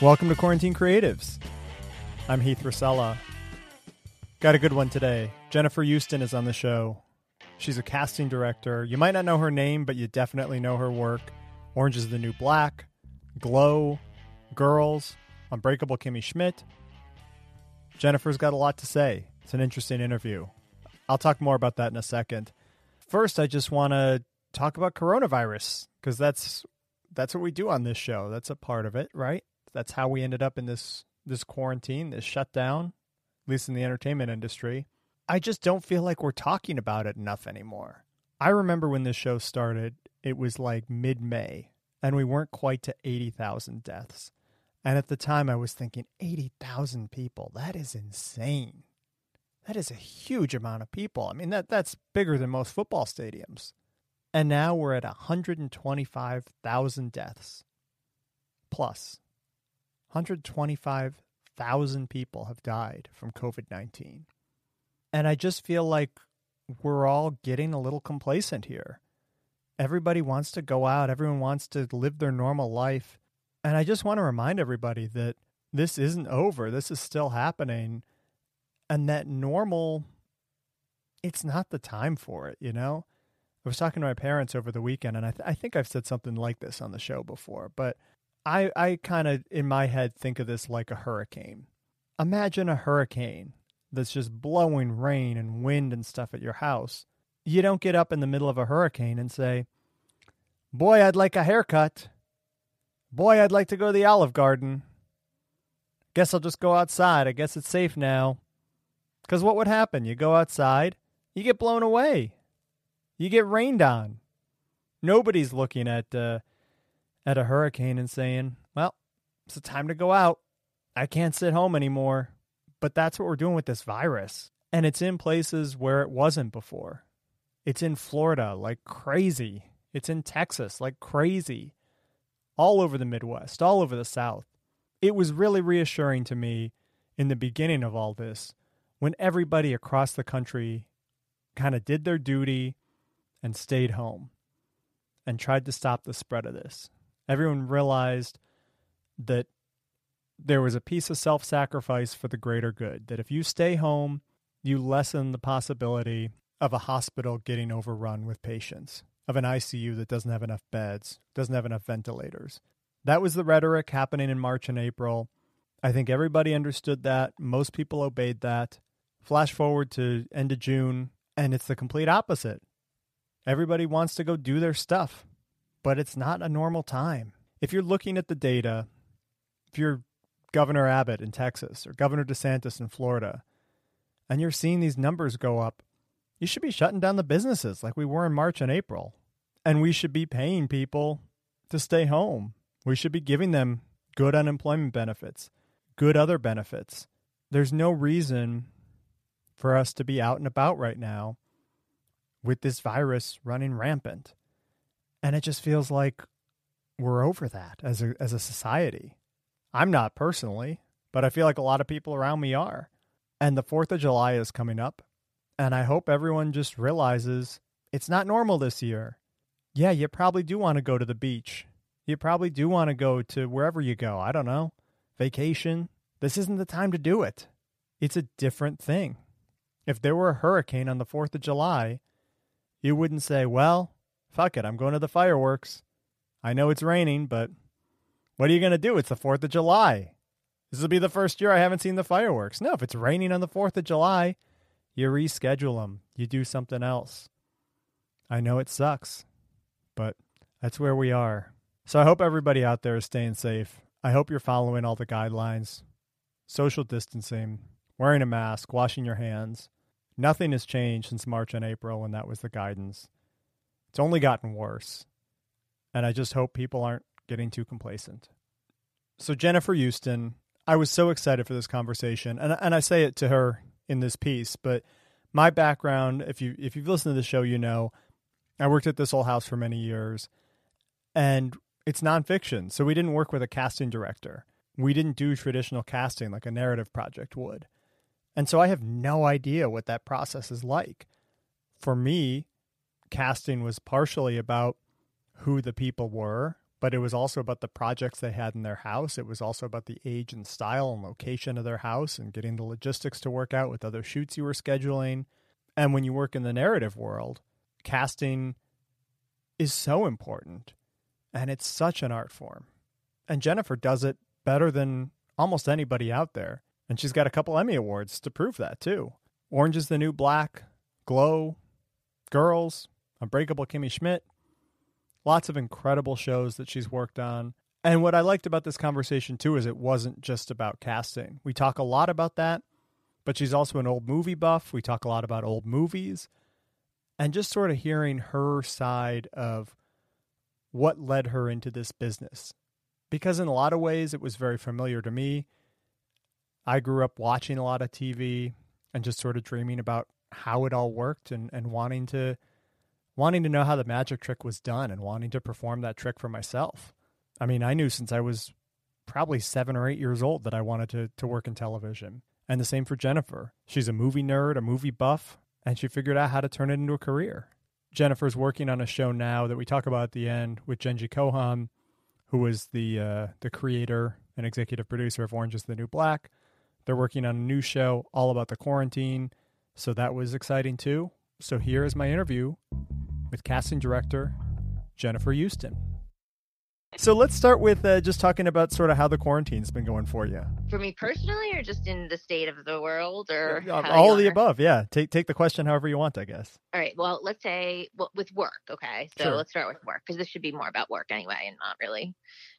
Welcome to Quarantine Creatives. I'm Heath Rosella. Got a good one today. Jennifer Houston is on the show. She's a casting director. You might not know her name, but you definitely know her work. Orange is the New Black, Glow, Girls, Unbreakable Kimmy Schmidt. Jennifer's got a lot to say. It's an interesting interview. I'll talk more about that in a second. First, I just want to talk about coronavirus because that's that's what we do on this show. That's a part of it, right? That's how we ended up in this this quarantine, this shutdown, at least in the entertainment industry. I just don't feel like we're talking about it enough anymore. I remember when this show started, it was like mid-May, and we weren't quite to 80,000 deaths. And at the time I was thinking 80,000 people, that is insane. That is a huge amount of people. I mean that that's bigger than most football stadiums. And now we're at 125,000 deaths. Plus 125,000 people have died from COVID 19. And I just feel like we're all getting a little complacent here. Everybody wants to go out, everyone wants to live their normal life. And I just want to remind everybody that this isn't over, this is still happening. And that normal, it's not the time for it, you know? I was talking to my parents over the weekend, and I, th- I think I've said something like this on the show before, but I, I kind of, in my head, think of this like a hurricane. Imagine a hurricane that's just blowing rain and wind and stuff at your house. You don't get up in the middle of a hurricane and say, Boy, I'd like a haircut. Boy, I'd like to go to the Olive Garden. Guess I'll just go outside. I guess it's safe now. Because what would happen? You go outside, you get blown away, you get rained on. Nobody's looking at uh, at a hurricane and saying, well, it's the time to go out. I can't sit home anymore. But that's what we're doing with this virus. And it's in places where it wasn't before. It's in Florida like crazy. It's in Texas like crazy. All over the Midwest, all over the South. It was really reassuring to me in the beginning of all this when everybody across the country kind of did their duty and stayed home and tried to stop the spread of this everyone realized that there was a piece of self sacrifice for the greater good. That if you stay home, you lessen the possibility of a hospital getting overrun with patients, of an ICU that doesn't have enough beds, doesn't have enough ventilators. That was the rhetoric happening in March and April. I think everybody understood that. Most people obeyed that. Flash forward to end of June, and it's the complete opposite. Everybody wants to go do their stuff but it's not a normal time. If you're looking at the data, if you're Governor Abbott in Texas or Governor DeSantis in Florida, and you're seeing these numbers go up, you should be shutting down the businesses like we were in March and April. And we should be paying people to stay home. We should be giving them good unemployment benefits, good other benefits. There's no reason for us to be out and about right now with this virus running rampant and it just feels like we're over that as a as a society. I'm not personally, but I feel like a lot of people around me are. And the 4th of July is coming up, and I hope everyone just realizes it's not normal this year. Yeah, you probably do want to go to the beach. You probably do want to go to wherever you go. I don't know. Vacation. This isn't the time to do it. It's a different thing. If there were a hurricane on the 4th of July, you wouldn't say, well, fuck it, I'm going to the fireworks. I know it's raining, but what are you going to do? It's the 4th of July. This will be the first year I haven't seen the fireworks. No, if it's raining on the 4th of July, you reschedule them, you do something else. I know it sucks, but that's where we are. So I hope everybody out there is staying safe. I hope you're following all the guidelines social distancing, wearing a mask, washing your hands. Nothing has changed since March and April when that was the guidance. It's only gotten worse. And I just hope people aren't getting too complacent. So, Jennifer Houston, I was so excited for this conversation. And, and I say it to her in this piece, but my background, if you if you've listened to the show, you know, I worked at this old house for many years, and it's nonfiction, so we didn't work with a casting director. We didn't do traditional casting like a narrative project would, and so I have no idea what that process is like. For me, casting was partially about who the people were, but it was also about the projects they had in their house. It was also about the age and style and location of their house and getting the logistics to work out with other shoots you were scheduling. And when you work in the narrative world, casting is so important and it's such an art form. And Jennifer does it better than almost anybody out there. And she's got a couple Emmy Awards to prove that, too. Orange is the New Black, Glow, Girls, Unbreakable Kimmy Schmidt. Lots of incredible shows that she's worked on. And what I liked about this conversation, too, is it wasn't just about casting. We talk a lot about that, but she's also an old movie buff. We talk a lot about old movies and just sort of hearing her side of what led her into this business. Because in a lot of ways, it was very familiar to me. I grew up watching a lot of TV and just sort of dreaming about how it all worked and, and wanting to wanting to know how the magic trick was done and wanting to perform that trick for myself. I mean, I knew since I was probably seven or eight years old that I wanted to to work in television. And the same for Jennifer. She's a movie nerd, a movie buff, and she figured out how to turn it into a career. Jennifer's working on a show now that we talk about at the end with Jenji Kohan, who was the uh, the creator and executive producer of Orange Is the New Black. They're working on a new show all about the quarantine, so that was exciting too. So here is my interview with casting director Jennifer Houston. So let's start with uh, just talking about sort of how the quarantine's been going for you. For me personally, or just in the state of the world, or all of the above? Yeah, take take the question however you want, I guess. All right. Well, let's say well, with work. Okay, so sure. let's start with work because this should be more about work anyway, and not really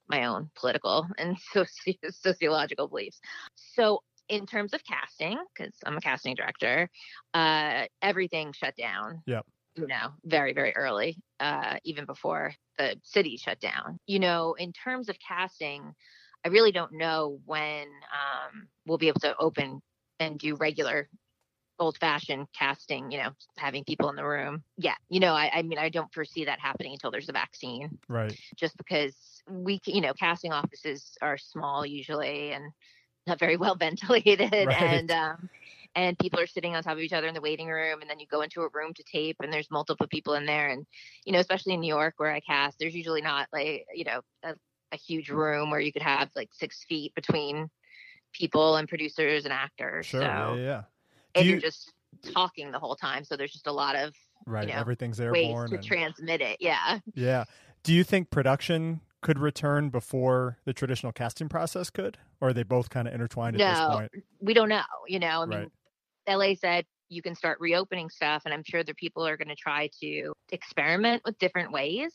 my own political and soci- sociological beliefs. So in terms of casting, because I'm a casting director, uh, everything shut down. Yep you know, very, very early, uh, even before the city shut down. You know, in terms of casting, I really don't know when um, we'll be able to open and do regular old fashioned casting, you know, having people in the room. Yeah. You know, I, I mean, I don't foresee that happening until there's a vaccine. Right. Just because we, you know, casting offices are small usually and not very well ventilated. Right. And, um, and people are sitting on top of each other in the waiting room and then you go into a room to tape and there's multiple people in there and you know especially in new york where i cast there's usually not like you know a, a huge room where you could have like six feet between people and producers and actors sure so, yeah, yeah. and you, are just talking the whole time so there's just a lot of right you know, everything's airborne ways to and... transmit it yeah yeah do you think production could return before the traditional casting process could or are they both kind of intertwined no, at this point we don't know you know i mean right. LA said you can start reopening stuff, and I'm sure the people are going to try to experiment with different ways.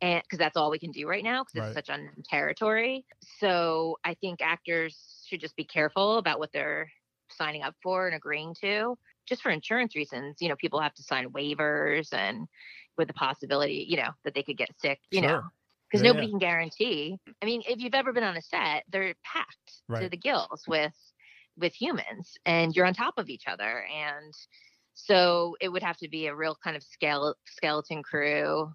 And because that's all we can do right now, because right. it's such unknown territory. So I think actors should just be careful about what they're signing up for and agreeing to, just for insurance reasons. You know, people have to sign waivers and with the possibility, you know, that they could get sick, you sure. know, because yeah, nobody yeah. can guarantee. I mean, if you've ever been on a set, they're packed right. to the gills with with humans and you're on top of each other and so it would have to be a real kind of scale, skeleton crew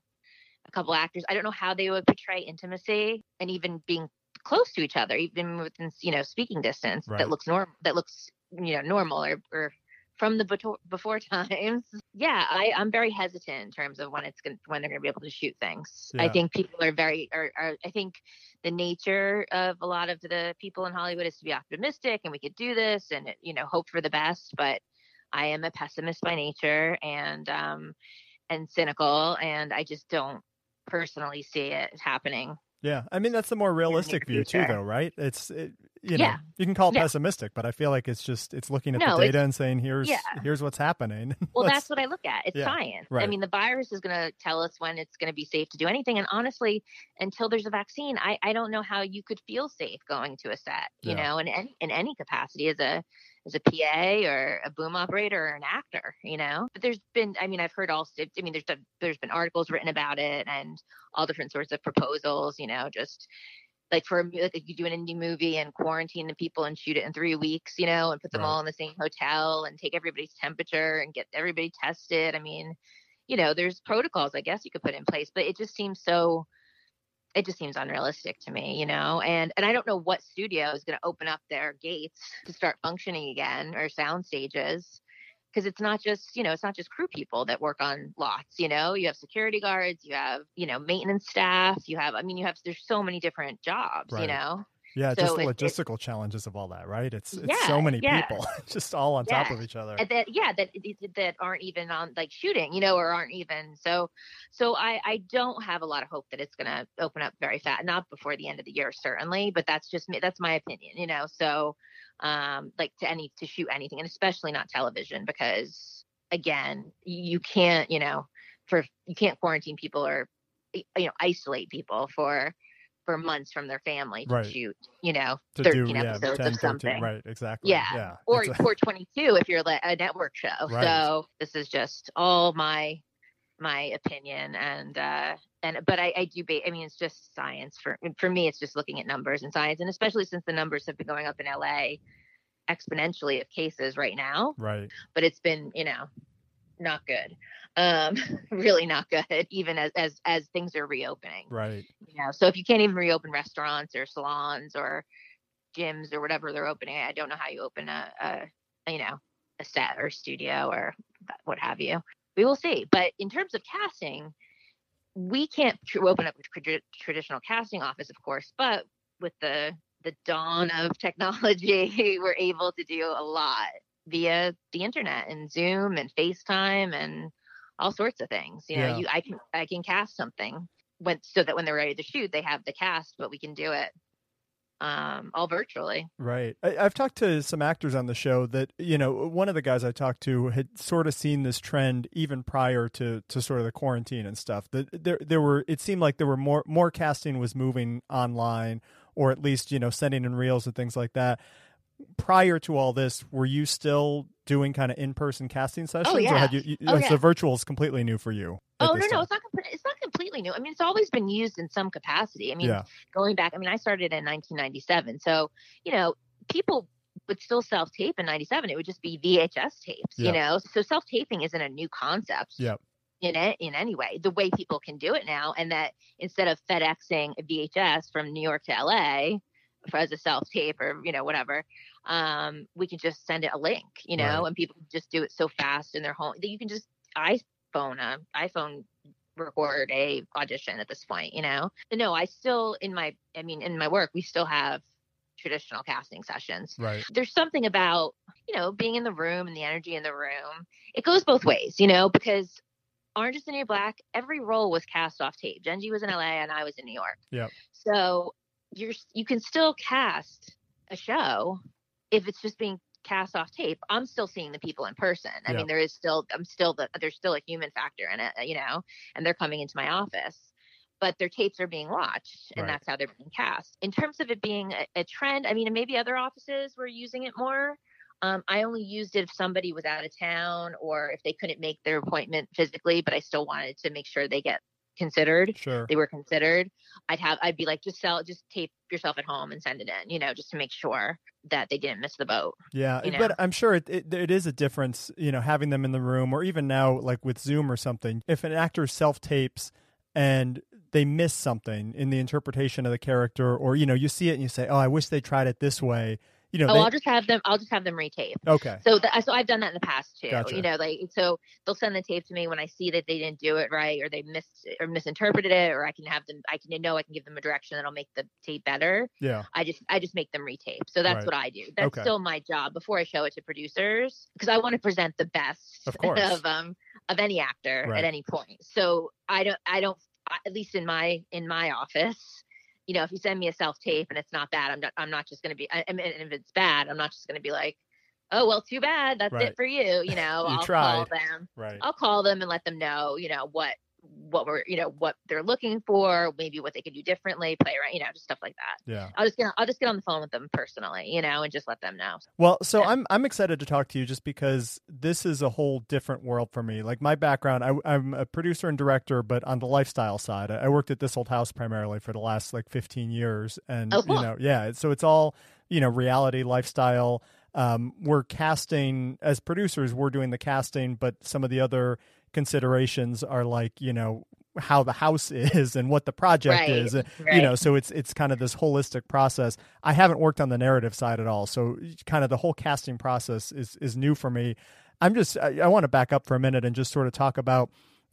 a couple actors i don't know how they would portray intimacy and even being close to each other even within you know speaking distance right. that looks normal that looks you know normal or, or from the before, before times yeah I, i'm very hesitant in terms of when it's going when they're going to be able to shoot things yeah. i think people are very are, are i think the nature of a lot of the people in Hollywood is to be optimistic and we could do this and you know hope for the best. But I am a pessimist by nature and um, and cynical, and I just don't personally see it happening yeah, I mean that's the more realistic view too, though, right? It's it, you know yeah. you can call it yeah. pessimistic, but I feel like it's just it's looking at no, the data and saying here's yeah. here's what's happening. well, that's what I look at. It's science. Right. I mean, the virus is going to tell us when it's going to be safe to do anything, and honestly, until there's a vaccine, I I don't know how you could feel safe going to a set, you know, in any in any capacity as a as a PA or a boom operator or an actor, you know. But there's been, I mean, I've heard all. I mean, there's there's been articles written about it and all different sorts of proposals, you know, just like for like if you do an indie movie and quarantine the people and shoot it in three weeks, you know, and put them right. all in the same hotel and take everybody's temperature and get everybody tested. I mean, you know, there's protocols I guess you could put in place, but it just seems so it just seems unrealistic to me, you know. And and I don't know what studio is going to open up their gates to start functioning again or sound stages because it's not just you know it's not just crew people that work on lots you know you have security guards you have you know maintenance staff you have i mean you have there's so many different jobs right. you know yeah, so just the logistical it, challenges of all that, right? It's it's yeah, so many yeah. people, just all on yeah. top of each other. that yeah, that that aren't even on like shooting, you know, or aren't even so. So I I don't have a lot of hope that it's going to open up very fast. Not before the end of the year, certainly, but that's just me. That's my opinion, you know. So um, like to any to shoot anything, and especially not television, because again, you can't, you know, for you can't quarantine people or you know isolate people for for months from their family to right. shoot, you know, to 13 do, episodes 10, of something. 13, right, exactly. Yeah. yeah. Or, a... or 22 if you're a network show. Right. So this is just all my my opinion and uh and but I, I do ba- I mean it's just science for for me it's just looking at numbers and science and especially since the numbers have been going up in LA exponentially of cases right now. Right. But it's been, you know, not good um, really not good, even as, as as things are reopening. Right. You know, so if you can't even reopen restaurants or salons or gyms or whatever they're opening, I don't know how you open a, a you know a set or studio or what have you. We will see. But in terms of casting, we can't open up a traditional casting office, of course, but with the the dawn of technology, we're able to do a lot via the internet and Zoom and FaceTime and all sorts of things. You know, yeah. you I can I can cast something when so that when they're ready to shoot, they have the cast, but we can do it um all virtually right I, have talked to some actors on the show that you know one of the guys i talked to had sort of seen this trend even prior to to sort of the quarantine and stuff that there there were it seemed like there were more more casting was moving online or at least you know sending in reels and things like that prior to all this, were you still doing kind of in person casting oh, sessions? Oh, yeah. Or had you, you oh, yeah. the virtual is completely new for you? Oh no, no, it's not. It's not completely new. I mean, it's always been used in some capacity. I mean, yeah. going back, I mean, I started in 1997, so you know, people would still self tape in 97. It would just be VHS tapes, you know. So self taping isn't a new concept. Yep. In it, in any way, the way people can do it now, and that instead of FedExing a VHS from New York to LA, as a self tape or you know whatever um, we can just send it a link you know right. and people just do it so fast in their home that you can just iphone a iphone record a audition at this point you know but no i still in my i mean in my work we still have traditional casting sessions right there's something about you know being in the room and the energy in the room it goes both ways you know because Orange is the New Black, every role was cast off tape. Jenji was in LA and I was in New York. Yeah. So you're you can still cast a show if it's just being cast off tape. I'm still seeing the people in person. I yeah. mean, there is still I'm still the there's still a human factor in it, you know, and they're coming into my office. But their tapes are being watched, and right. that's how they're being cast. In terms of it being a, a trend, I mean, maybe other offices were using it more. Um, I only used it if somebody was out of town or if they couldn't make their appointment physically, but I still wanted to make sure they get considered. Sure. They were considered. I'd have I'd be like, just sell just tape yourself at home and send it in, you know, just to make sure that they didn't miss the boat. Yeah. You know? But I'm sure it, it, it is a difference, you know, having them in the room or even now like with Zoom or something. If an actor self tapes and they miss something in the interpretation of the character or you know, you see it and you say, "Oh, I wish they tried it this way." You know, oh, they... I'll just have them. I'll just have them retape. Okay. So, so I've done that in the past too. Gotcha. You know, like so they'll send the tape to me when I see that they didn't do it right or they missed or misinterpreted it, or I can have them. I can know I can give them a direction that'll make the tape better. Yeah. I just I just make them retape. So that's right. what I do. That's okay. still my job before I show it to producers because I want to present the best of, course. of um of any actor right. at any point. So I don't I don't at least in my in my office you know, if you send me a self tape and it's not bad, I'm not, I'm not just going to be, I, mean, if it's bad, I'm not just going to be like, oh, well, too bad. That's right. it for you. You know, you I'll tried. call them. Right. I'll call them and let them know, you know, what, what we're, you know, what they're looking for, maybe what they could do differently, play around, you know, just stuff like that. Yeah. I'll just get, I'll just get on the phone with them personally, you know, and just let them know. Well, so yeah. I'm, I'm excited to talk to you just because this is a whole different world for me. Like my background, I, I'm a producer and director, but on the lifestyle side, I worked at This Old House primarily for the last like 15 years. And, oh, cool. you know, yeah. So it's all, you know, reality, lifestyle. Um, we're casting as producers, we're doing the casting, but some of the other considerations are like you know how the house is and what the project right, is right. you know so it's it's kind of this holistic process i haven't worked on the narrative side at all so kind of the whole casting process is is new for me I'm just I, I want to back up for a minute and just sort of talk about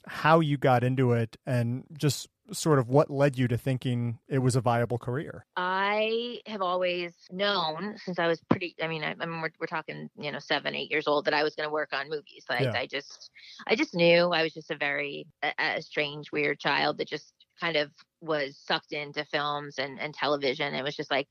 how you got into it and just sort of what led you to thinking it was a viable career? I have always known since I was pretty, I mean, I, I mean, we're, we're talking, you know, seven, eight years old that I was going to work on movies. Like yeah. I just, I just knew I was just a very, a, a strange, weird child that just kind of was sucked into films and, and television. It was just like,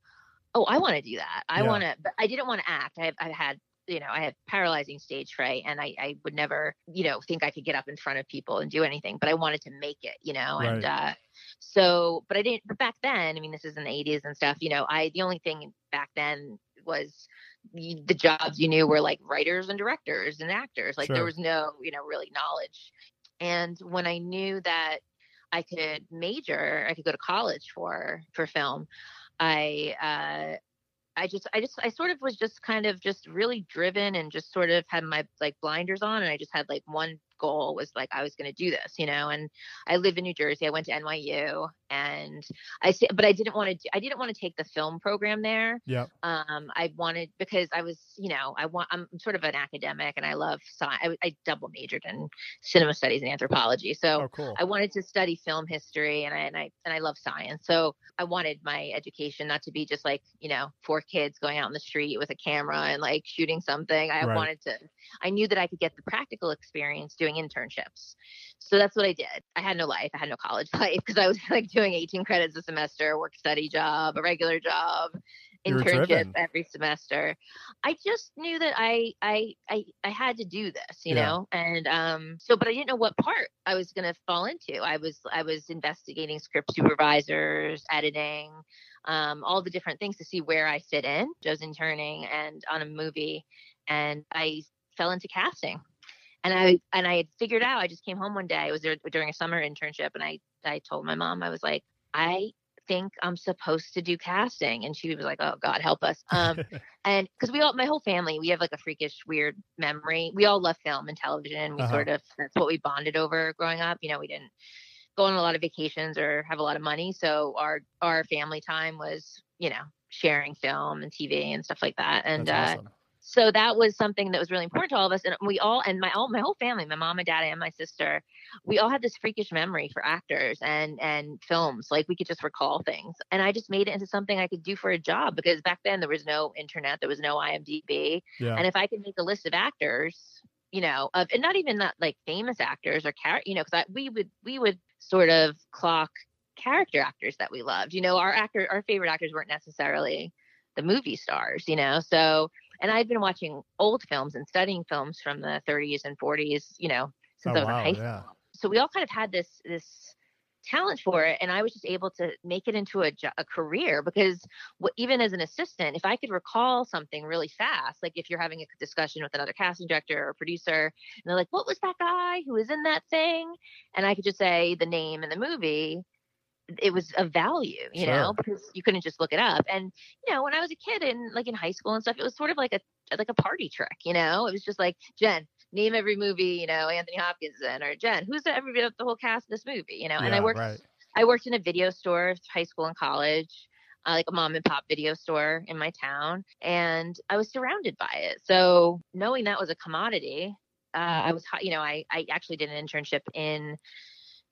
oh, I want to do that. I yeah. want to, but I didn't want to act. I, I had you know, I had paralyzing stage fright and I, I would never, you know, think I could get up in front of people and do anything, but I wanted to make it, you know, right. and, uh, so, but I didn't, but back then, I mean, this is in the 80s and stuff, you know, I, the only thing back then was the jobs you knew were like writers and directors and actors. Like sure. there was no, you know, really knowledge. And when I knew that I could major, I could go to college for, for film, I, uh, I just, I just, I sort of was just kind of just really driven and just sort of had my like blinders on and I just had like one goal was like I was going to do this, you know. And I live in New Jersey. I went to NYU, and I said, but I didn't want to. I didn't want to take the film program there. Yeah. Um, I wanted because I was, you know, I want. I'm sort of an academic, and I love science. I, I double majored in cinema studies and anthropology, so oh, cool. I wanted to study film history, and I and I and I love science. So I wanted my education not to be just like you know four kids going out in the street with a camera and like shooting something. I right. wanted to. I knew that I could get the practical experience doing internships. So that's what I did. I had no life. I had no college life because I was like doing 18 credits a semester, work study job, a regular job, internship every semester. I just knew that I I I, I had to do this, you yeah. know. And um so but I didn't know what part I was going to fall into. I was I was investigating script supervisors, editing, um all the different things to see where I fit in. I was interning and on a movie and I fell into casting and I and I had figured out. I just came home one day. I was there during a summer internship, and I I told my mom I was like, I think I'm supposed to do casting, and she was like, Oh God, help us. Um, and because we all, my whole family, we have like a freakish, weird memory. We all love film and television. We uh-huh. sort of that's what we bonded over growing up. You know, we didn't go on a lot of vacations or have a lot of money, so our our family time was you know sharing film and TV and stuff like that. And uh, awesome so that was something that was really important to all of us and we all and my all my whole family my mom and dad and my sister we all had this freakish memory for actors and and films like we could just recall things and i just made it into something i could do for a job because back then there was no internet there was no imdb yeah. and if i could make a list of actors you know of and not even not like famous actors or char- you know because we would we would sort of clock character actors that we loved you know our actor our favorite actors weren't necessarily the movie stars you know so and I'd been watching old films and studying films from the 30s and 40s, you know, since oh, I was wow, in high school. Yeah. So we all kind of had this this talent for it and i was just able to make it into a, a career because what, even as an assistant if i could recall something really fast like if you're having a discussion with another casting director or producer and they're like what was that guy who was in that thing and i could just say the name and the movie it was of value, you sure. know, because you couldn't just look it up. And you know, when I was a kid and like in high school and stuff, it was sort of like a like a party trick, you know. It was just like Jen, name every movie, you know, Anthony Hopkins in, or Jen, who's the, every the whole cast of this movie, you know. Yeah, and I worked, right. I worked in a video store, high school and college. Uh, like a mom and pop video store in my town, and I was surrounded by it. So knowing that was a commodity, uh, I was, you know, I I actually did an internship in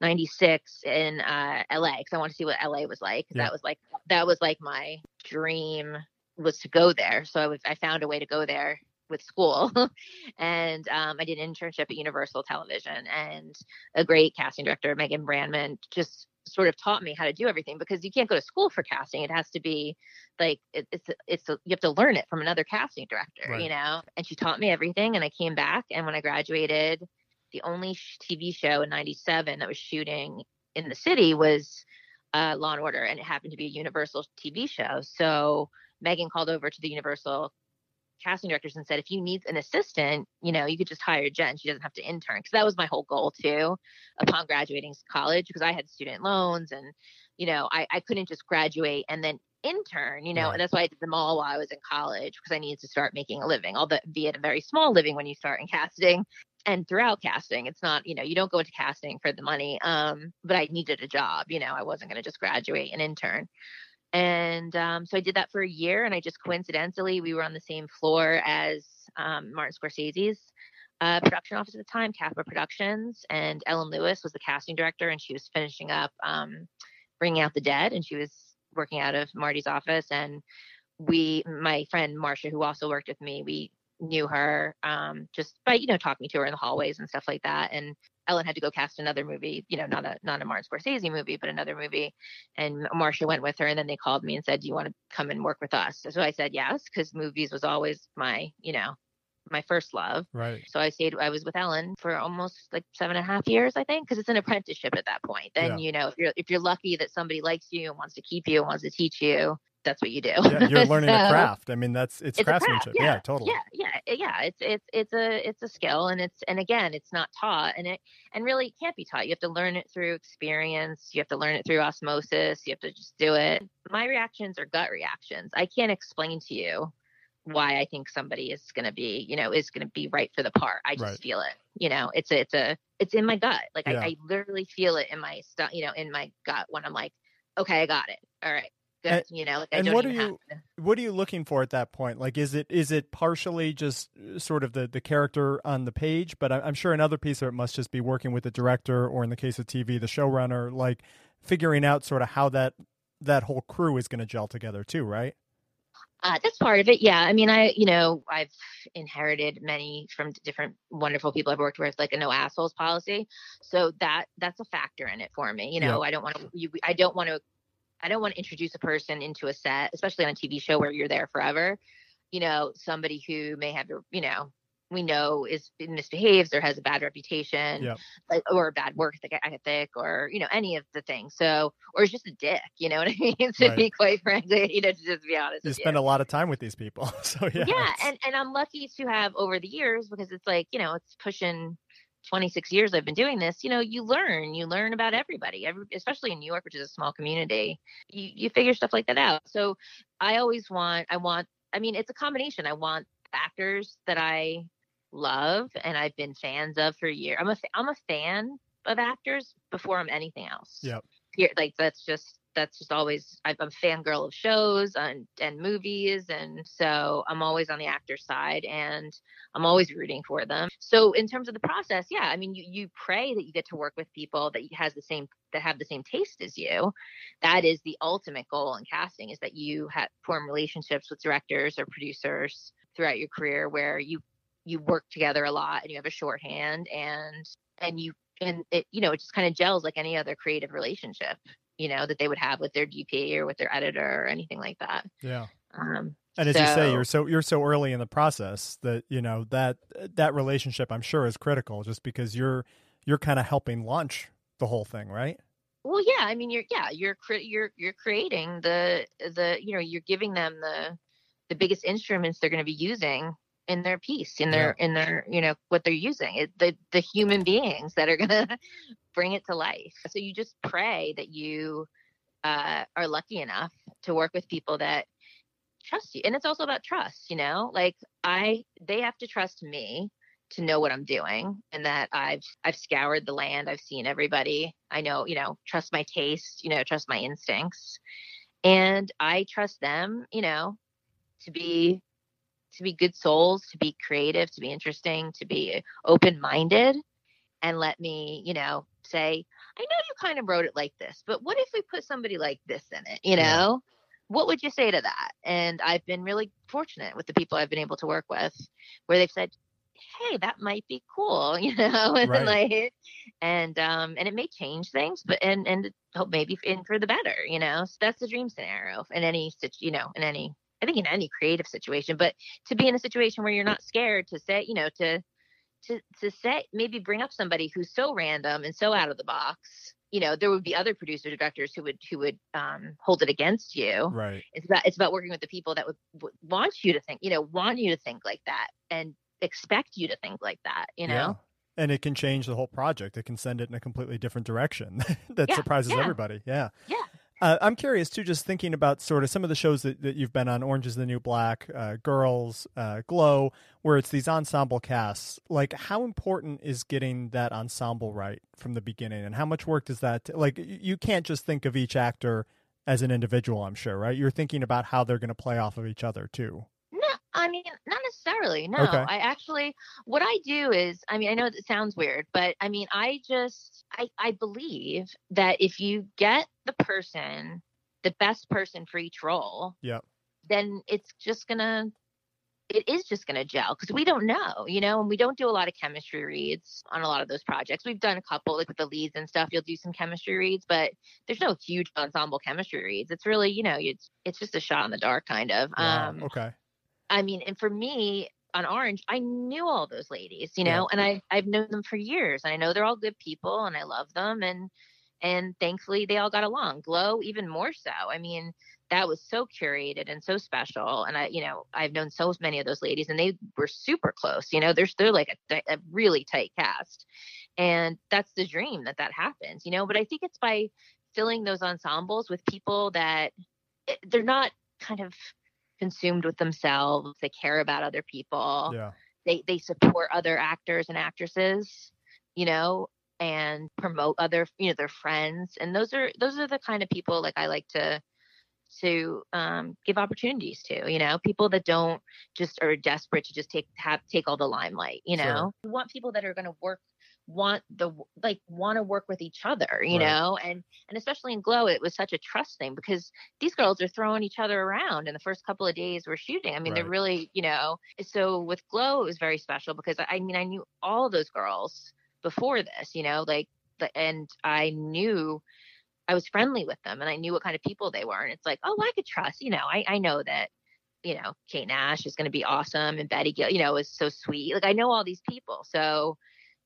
96 in uh, LA because I wanted to see what LA was like. Yeah. That was like that was like my dream was to go there. So I was I found a way to go there with school, and um, I did an internship at Universal Television, and a great casting director, Megan Brandman, just sort of taught me how to do everything because you can't go to school for casting. It has to be like it, it's it's a, you have to learn it from another casting director, right. you know. And she taught me everything, and I came back, and when I graduated the only TV show in 97 that was shooting in the city was uh, Law and Order, and it happened to be a Universal TV show. So Megan called over to the Universal casting directors and said, if you need an assistant, you know, you could just hire Jen. She doesn't have to intern. Because that was my whole goal too upon graduating college because I had student loans and, you know, I, I couldn't just graduate and then intern, you know, and that's why I did them all while I was in college because I needed to start making a living, albeit a very small living when you start in casting and throughout casting it's not you know you don't go into casting for the money um but i needed a job you know i wasn't going to just graduate and intern and um, so i did that for a year and i just coincidentally we were on the same floor as um, martin scorsese's uh, production office at the time, Cappa Productions, and Ellen Lewis was the casting director, and she was finishing up um, Bringing Out the Dead, and she was working out of Marty's office. And we, my friend Marcia, who also worked with me, we knew her um, just by you know talking to her in the hallways and stuff like that. And Ellen had to go cast another movie, you know, not a not a Martin Scorsese movie, but another movie. And Marcia went with her, and then they called me and said, "Do you want to come and work with us?" So I said yes, because movies was always my you know my first love. Right. So I stayed. I was with Ellen for almost like seven and a half years, I think, because it's an apprenticeship at that point. Then Yeah. you know, if you're if you're lucky that somebody likes you and wants to keep you and wants to teach you, that's what you do. Yeah, you're learning a craft. I mean, that's it's, It's craftsmanship. yeah, yeah, totally. yeah yeah yeah it's it's it's a it's a skill and it's and again it's not taught and it and really it can't be taught you have to learn it through experience you have to learn it through osmosis you have to just do it my reactions are gut reactions i can't explain to you why i think somebody is going to be you know is going to be right for the part i just Right. feel it you know it's a it's a it's in my gut like Yeah. I, I literally feel it in my stuff you know in my gut when i'm like okay i got it all right good And- you know like I don't what are you- to- What are you looking for at that point? Like, is it is it partially just uh, sort of the the character on the page, but I'm sure another piece of it must just be working with the director, or in the case of TV, the showrunner, like figuring out sort of how that that whole crew is going to gel together too, right? Uh, that's part of it. Yeah. I mean, I, you know, I've inherited many from different wonderful people I've worked with, like a no assholes policy. So that, that's a factor in it for me. You know, I don't want to, I don't want to, I don't want to introduce a person into a set, especially on a TV show where you're there forever. You know, somebody who may have, you know, we know is misbehaves or has a bad reputation Yep. like, or a bad work ethic or you know any of the things so or is just a dick you know what i mean to Right. be quite frankly you know to just be honest You spend a lot of time with these people, so yeah. yeah it's- and and i'm lucky to have over the years because it's like you know it's pushing 26 years i've been doing this you know you learn you learn about everybody every, especially in new york which is a small community you, you figure stuff like that out so i always want i want i mean it's a combination i want actors that i love and i've been fans of for years i'm a i'm a fan of actors before i'm anything else Yep. here like that's just that's just always I'm a fangirl of shows and and movies and so I'm always on the actor side and I'm always rooting for them. So in terms of the process, yeah, I mean you you pray that you get to work with people that has the same that have the same taste as you. That is the ultimate goal in casting is that you have form relationships with directors or producers throughout your career where you you work together a lot and you have a shorthand and and you and it you know it just kind of gels like any other creative relationship you know that they would have with their DP or with their editor or anything like that. yeah. Um, And as you say, you're so you're so early in the process that you know that that relationship, I'm sure, is critical, just because you're you're kind of helping launch the whole thing, right? well, yeah, I mean, you're yeah, you're cre- you're you're creating the the you know you're giving them the the biggest instruments they're going to be using in their piece in their in their you know what they're using it, the the human beings that are going to bring it to life. So you just pray that you uh, are lucky enough to work with people that trust you. And it's also about trust you know? Like i they have to trust me to know what i'm doing and that i've i've scoured the land. I've seen everybody. I know you know trust my taste you know trust my instincts. And i trust them you know to be to be good souls to be creative to be interesting to be open minded and let me you know say i know you kind of wrote it like this but what if we put somebody like this in it? You Yeah. know? What would you say to that? And i've been really fortunate with the people i've been able to work with where they've said hey that might be cool you know? And Right. like and um and it may change things but and and hope maybe in for the better you know? So that's the dream scenario in any you know in any i think in any creative situation but to be in a situation where you're not scared to say you know to to to say maybe bring up somebody who's so random and so out of the box you know there would be other producer directors who would who would um, hold it against you Right. it's about it's about working with the people that would, would want you to think you know want you to think like that and expect you to think like that you know Yeah. And it can change the whole project. It can send it in a completely different direction that Yeah, surprises yeah. everybody. Yeah. Yeah. Uh, I'm curious too, just thinking about sort of some of the shows that, that you've been on, Orange is the New Black, uh, Girls, uh, Glow, where it's these ensemble casts. Like, how important is getting that ensemble right from the beginning? And how much work does that, t- like, you can't just think of each actor as an individual, I'm sure, right? You're thinking about how they're going to play off of each other too. I mean, not necessarily. No, Okay. I actually, what I do is, I mean, I know it sounds weird, but I mean, I just, I, I believe that if you get the person, the best person for each role, Yep. then it's just gonna, it is just gonna gel because we don't know, you know, and we don't do a lot of chemistry reads on a lot of those projects. We've done a couple, like with the leads and stuff. You'll do some chemistry reads, but there's no huge ensemble chemistry reads. It's really, you know, it's it's just a shot in the dark, kind of. Wow. Um, okay. I mean, and for me on Orange, I knew all those ladies, you Yeah. know, and I I've known them for years. And I know they're all good people, and I love them, and and thankfully they all got along. Glow even more so. I mean, that was so curated and so special. And I, you know, I've known so many of those ladies, and they were super close. You know, they're they're like a, a really tight cast, and that's the dream that that happens. You know, but I think it's by filling those ensembles with people that eh, they're not kind of consumed with themselves. They care about other people. Yeah. They they support other actors and actresses, you know, and promote other you know their friends. And those are those are the kind of people like I like to to um, give opportunities to. You know, people that don't just are desperate to just take have take all the limelight. You Sure. know, we want people that are going to work want the like want to work with each other you Right. know and and especially in glow it was such a trust thing because these girls are throwing each other around in the first couple of days we're shooting. I mean, they're really, you know, so with Glow, it was very special because I I mean, I knew all those girls before this, you know, like, the, and I knew I was friendly with them and I knew what kind of people they were. And it's like, oh, I could trust, you know, I, I know that, you know, Kate Nash is going to be awesome and Betty Gill, you know, is so sweet. Like, I know all these people. So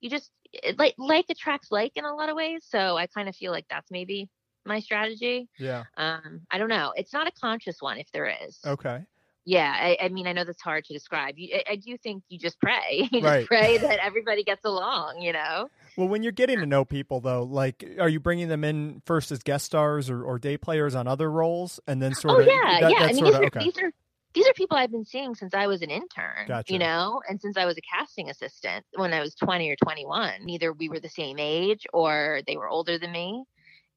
you just, like, like attracts like in a lot of ways. So I kind of feel like that's maybe my strategy. Yeah. Um, I don't know. It's not a conscious one if there is. Okay. Yeah, I, I mean, I know that's hard to describe. You, I, I do think you just pray. You Right. just pray that everybody gets along. You know. Well, when you're getting to know people, though, like, are you bringing them in first as guest stars or, or day players on other roles, and then sort oh of? yeah, that- yeah. I mean, sort these of are okay. these are these are people I've been seeing since I was an intern. Gotcha. You know, and since I was a casting assistant when I was 20 or 21. Either we were the same age or they were older than me.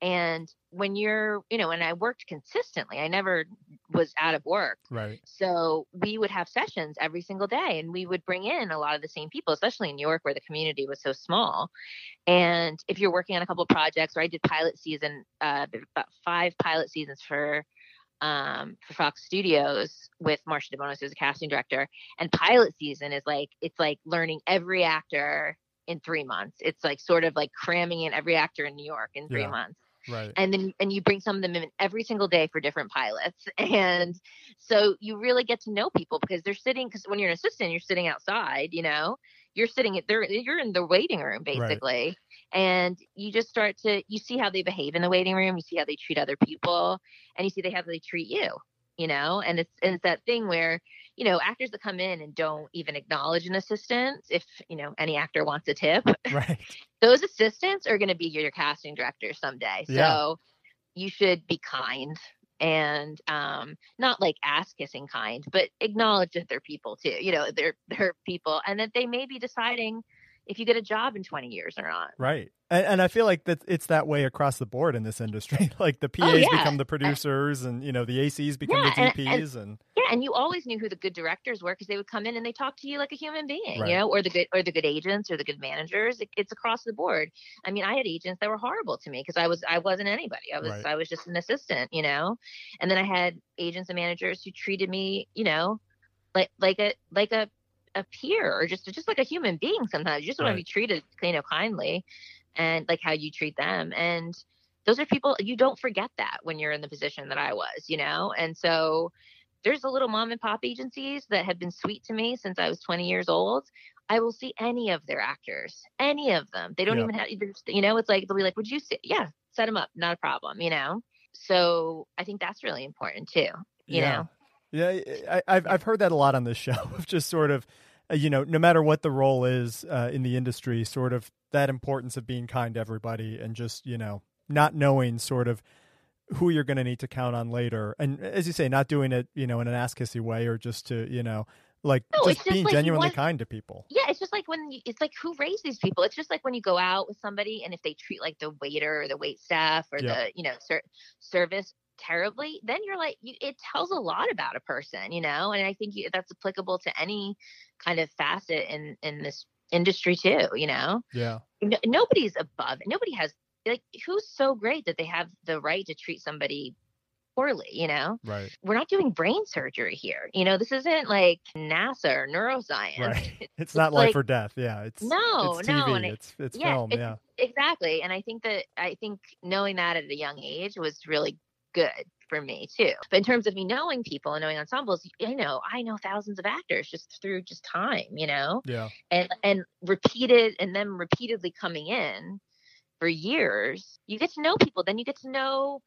And when you're, you know, and I worked consistently, I never was out of work. Right. So we would have sessions every single day and we would bring in a lot of the same people, especially in New York where the community was so small. And if you're working on a couple of projects, or I did pilot season, uh, about five pilot seasons for um, for Fox Studios with Marcia DeBonis as a casting director. And pilot season is like it's like learning every actor in three months. It's like sort of like cramming in every actor in New York in three Yeah. months Right. and then and you bring some of them in every single day for different pilots and so you really get to know people because they're sitting because when you're an assistant you're sitting outside you know you're sitting at they're you're in the waiting room basically and you just start to you see how they behave in the waiting room you see how they treat other people and you see they how they treat you you know and it's and it's that thing where you know actors that come in and don't even acknowledge an assistant if you know any actor wants a tip Right. those assistants are going to be your casting directors someday. Yeah. So you should be kind and um, not like ass kissing kind, but acknowledge that they're people too. You know, they're they're people, and that they may be deciding if you get a job in 20 years or not. Right. And, and I feel like that it's that way across the board in this industry. like the PAs Oh, yeah. become the uh, producers, and you know the ACs become Yeah, the and- DPs, and, Yeah, and you always knew who the good directors were because they would come in and they talk to you like a human being, Right. you know, or the good or the good agents or the good managers. It, it's across the board. I mean, I had agents that were horrible to me because I was I wasn't anybody. I was Right. I was just an assistant, you know. And then I had agents and managers who treated me, you know, like like a like a a peer or just just like a human being. Sometimes you just want to be treated, you know, kindly, and like how you treat them and. Those are people you don't forget that when you're in the position that I was, you know? And so there's a little mom and pop agencies that have been sweet to me since I was 20 years old. I will see any of their actors, any of them. They don't Yeah. even have, you know, it's like they'll be like, "Would you sit? Yeah, set them up, not a problem," you know. So I think that's really important too. You yeah. know, Yeah, I, I've I've heard that a lot on this show of just sort of, you know, no matter what the role is uh, in the industry, sort of that importance of being kind to everybody and just you know not knowing sort of who you're going to need to count on later, and as you say, not doing it you know in an ass kissy way or just to you know like No, just just being like genuinely kind to people. yeah, it's just like when you, it's like who raised these people. It's just like when you go out with somebody and if they treat like the waiter or the wait staff or Yeah. the you know ser- service terribly, then you're like, you, it tells a lot about a person, you know. And I think you, that's applicable to any kind of facet in in this industry too, you know. Yeah. No, nobody's above. Nobody has like who's so great that they have the right to treat somebody poorly, you know? Right. We're not doing brain surgery here. You know, this isn't like NASA or neuroscience. Right. It's, It's not like- life or death. Yeah. It's No, it's no, TV. and it- it's it's yeah, film. it's- yeah. Exactly. And I think that I think knowing that at a young age was really good for me too. But in terms of me knowing people and knowing ensembles, you know, I know thousands of actors just through just time, you know, Yeah. and and repeated and then repeatedly coming in for years. You get to know people, then you get to know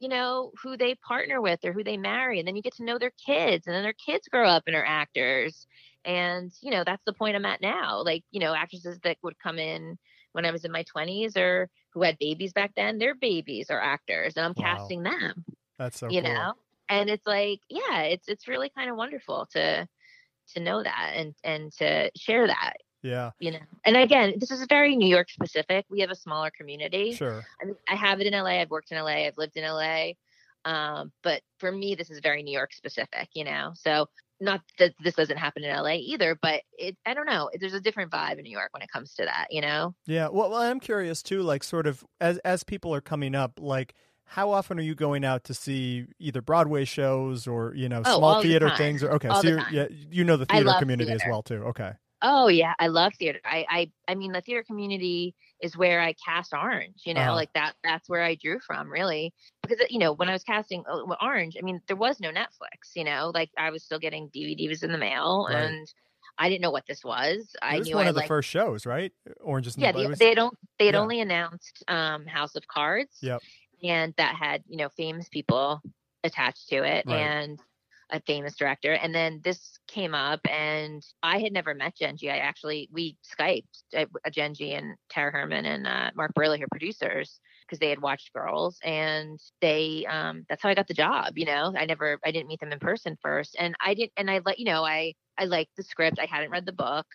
you know who they partner with or who they marry and then you get to know their kids and then their kids grow up and are actors and you know that's the point i'm at now like you know actresses that would come in when i was in my 20s or who had babies back then their babies are actors and i'm Wow. casting them That's so you cool. know and it's like yeah it's it's really kind of wonderful to to know that and and to share that Yeah. you know and again this is very new york specific we have a smaller community Sure. I mean, I have it in LA. I've worked in LA. I've lived in LA. Um, but for me, this is very New York specific, you know. So not that this doesn't happen in LA either, but it I don't know. There's a different vibe in New York when it comes to that, you know. Yeah. Well, well, I'm curious too. Like, sort of as as people are coming up, like. How often are you going out to see either Broadway shows or you know Oh, small all the theater time. things? Or okay, All so the yeah, you know the theater community as well too. Okay, Oh yeah, I love theater. I I I mean the theater community is where I cast Orange, you know, Uh-huh. like that that's where I drew from really. Because you know, when I was casting uh, Orange, I mean there was no Netflix, you know, like I was still getting DVDs in the mail Right. and I didn't know what this was. I it was knew one I of the liked first shows, right? Orange is the yeah, they, they don't. They had Yeah. only announced um, House of Cards. Yep. And that had you know famous people attached to it Right. and a famous director. And then this came up, and I had never met Jenji. I actually we skyped uh, Jenji and Tara Herrmann and uh, Mark Burley, her producers, because they had watched Girls, and they um, that's how I got the job. You know, I never I didn't meet them in person first, and I didn't and I let you know I I liked the script. I hadn't read the book.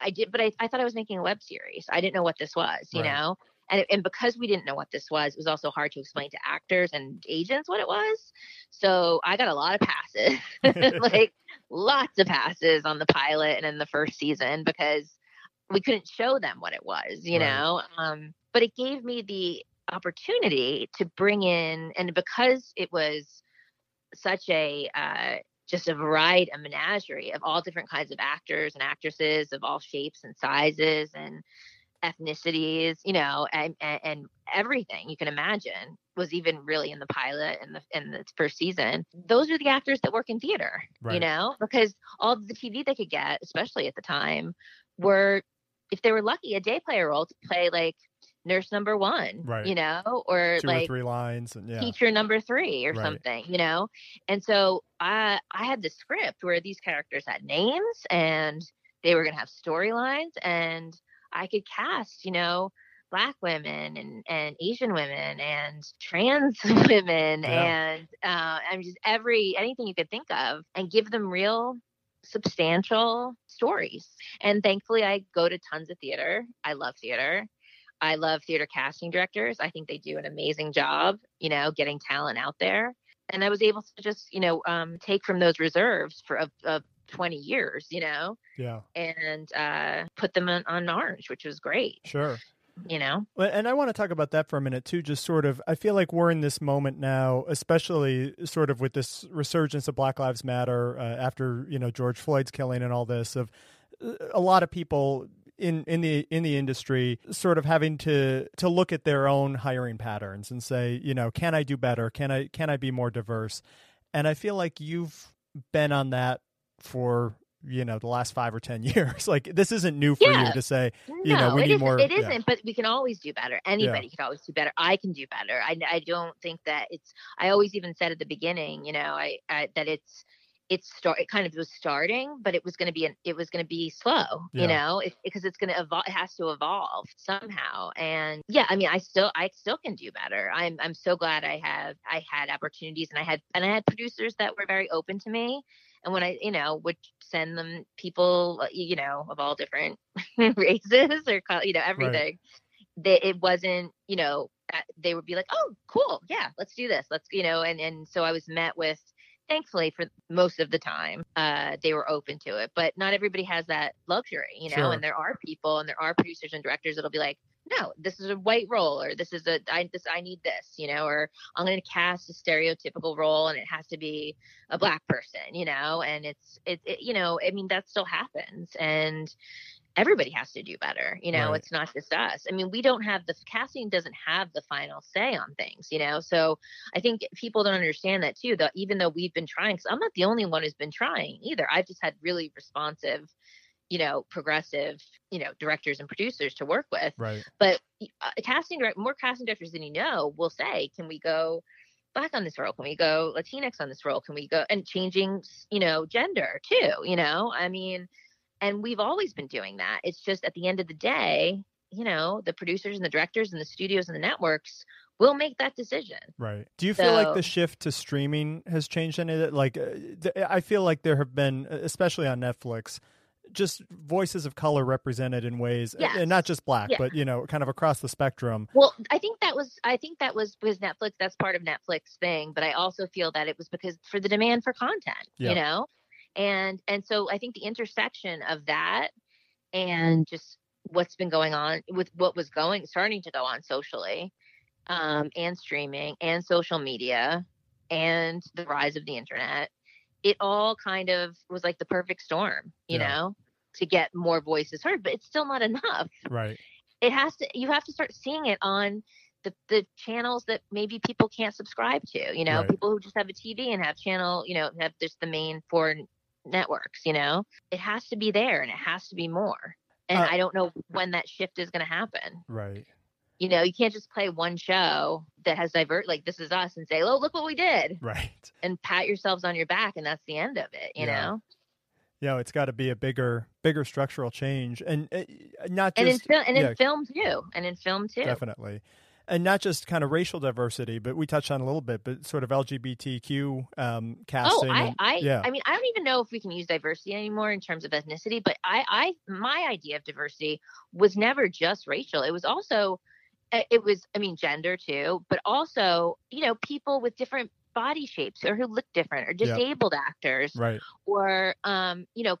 I did, but I, I thought I was making a web series. I didn't know what this was, you Right. know? And, and because we didn't know what this was, it was also hard to explain to actors and agents what it was. So I got a lot of passes, like lots of passes on the pilot and in the first season because we couldn't show them what it was, you Right. know? Um, but it gave me the opportunity to bring in, and because it was such a, uh, just a variety, a menagerie of all different kinds of actors and actresses of all shapes and sizes and ethnicities, you know, and, and, and everything you can imagine was even really in the pilot and the in the first season. Those are the actors that work in theater, you know, because all the TV they could get, especially at the time, were if they were lucky, a day player role to play like nurse number one, Right. you know, or Two like or three lines, and yeah, teacher number three or Right. something, you know? And so I I had the script where these characters had names and they were gonna have storylines and I could cast, you know, black women and, and Asian women and trans women Yeah. and uh I mean just every anything you could think of and give them real substantial stories. And thankfully I go to tons of theater. I love theater. I love theater casting directors. I think they do an amazing job, you know, getting talent out there. And I was able to just, you know, um, take from those reserves for of, of 20 years, you know, yeah, and uh, put them on, on Orange, which was great, sure. you know. And I want to talk about that for a minute too. Just sort of, I feel like we're in this moment now, especially sort of with this resurgence of Black Lives Matter uh, after you know George Floyd's killing and all this. Of uh, a lot of people in in the in the industry sort of having to to look at their own hiring patterns and say, you know, can I do better? Can I can I be more diverse? And I feel like you've been on that for you know the last five or ten years. like this isn't new for Yeah. you to say. No, You know, we it need isn't. more- It yeah. isn't, but we can always do better. Anybody can always do better. I can do better. I, I don't think that it's. I always even said at the beginning, you know, I, I that it's it's start. It kind of was starting, but it was going to be an. It was going to be slow, Yeah. you know, it, because it's going to evolve. It has to evolve somehow. And yeah, I mean, I still, I still can do better. I'm, I'm so glad I have, I had opportunities, and I had, and I had producers that were very open to me. And when I, you know, would send them people, uh, you know, of all different races or you know everything, that it wasn't, you know, they would be like, "Oh, cool, yeah, let's do this. Let's you know." And and so I was met with, thankfully for most of the time, uh, they were open to it. But not everybody has that luxury, you know. Sure. And there are people and there are producers and directors that'll be like, "No, this is a white role, or this is a I this I need this," you know, or I'm going to cast a stereotypical role and it has to be a black person, you know. And it's it, it you know, I mean that still happens and everybody has to do better you know Right. it's not just us i mean we don't have the casting doesn't have the final say on things you know so i think people don't understand that too that even though we've been trying because i'm not the only one who's been trying either i've just had really responsive you know progressive you know directors and producers to work with Right. but uh, casting direct more casting directors than you know will say can we go black on this role can we go latinx on this role can we go and changing you know gender too you know i mean and we've always been doing that it's just at the end of the day you know the producers and the directors and the studios and the networks will make that decision Right. Do you feel like the shift to streaming has changed any of it? Like, uh, I feel like there have been, especially on Netflix, just voices of color represented in ways, and not just black, Yeah. but you know, kind of across the spectrum. Well, I think that was I think that was because Netflix that's part of Netflix thing, but I also feel that it was because for the demand for content, Yeah. you know? And and so I think the intersection of that and just what's been going on with what was going starting to go on socially um and streaming and social media and the rise of the internet, it all kind of was like the perfect storm, you Yeah. know, to get more voices heard, but it's still not enough Right. it has to you have to start seeing it on the, the channels that maybe people can't subscribe to you know Right. people who just have a tv and have channel you know have just the main four networks you know it has to be there and it has to be more and Uh, i don't know when that shift is going to happen Right. You know you can't just play one show that has divert like this is us and say oh look what we did Right. and pat yourselves on your back and that's the end of it you Yeah. know know, it's got to be a bigger, bigger structural change, and uh, not and in just film and yeah. in film too and in film too definitely, and not just kind of racial diversity, but we touched on a little bit, but sort of LGBTQ um, Oh, casting. I, and- I, yeah. I mean, I don't even know if we can use diversity anymore in terms of ethnicity. But I, I, my idea of diversity was never just racial. It was also, it was, I mean, gender too, but also, you know, people with different body shapes or who look different, or Yep. disabled actors, right. or, um, you know,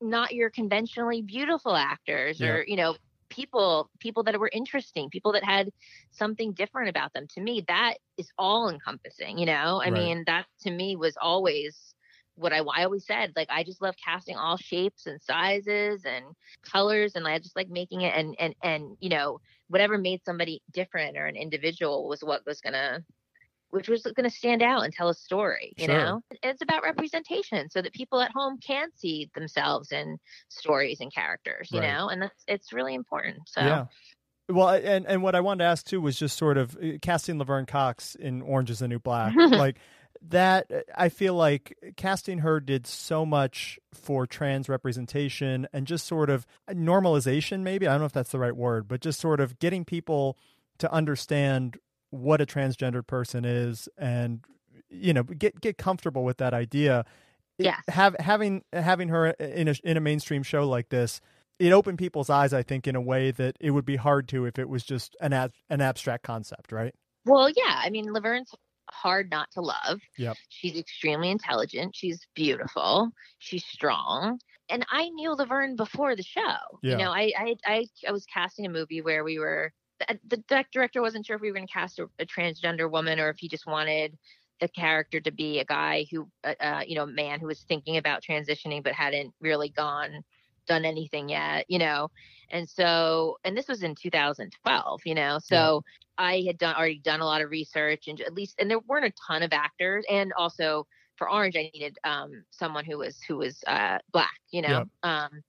not your conventionally beautiful actors, or you know, people, people that were interesting, people that had something different about them. To me, that is all encompassing. You know, I Right. mean, that to me was always what I, I always said. Like, I just love casting all shapes and sizes and colors, and I just like making it and and and you know, whatever made somebody different or an individual was what was gonna. Which was going to stand out and tell a story, you Sure. know? It's about representation so that people at home can see themselves in stories and characters, you Right. know? And that's, it's really important. So, Yeah. Well, and and what I wanted to ask too was just sort of uh, casting Laverne Cox in Orange Is the New Black, like that. I feel like casting her did so much for trans representation and just sort of normalization. Maybe I don't know if that's the right word, but just sort of getting people to understand what a transgendered person is and you know get get comfortable with that idea. yeah have having having her in a in a mainstream show like this it opened people's eyes, I think, in a way that it would be hard to if it was just an ab- an abstract concept, right? Well, yeah. I mean, Laverne's hard not to love. Yep. She's extremely intelligent. She's beautiful. She's strong. And I knew Laverne before the show. Yeah. You know, I, I I I was casting a movie where we were the, the director wasn't sure if we were going to cast a, a transgender woman or if he just wanted the character to be a guy who, uh, uh, you know, man who was thinking about transitioning but hadn't really gone done anything yet, you know. And so, and this was in 2012, you know. So I had done already done a lot of research and at least, and there weren't a ton of actors. And also for Orange, I needed um, someone who was who was uh, black, you know. Um,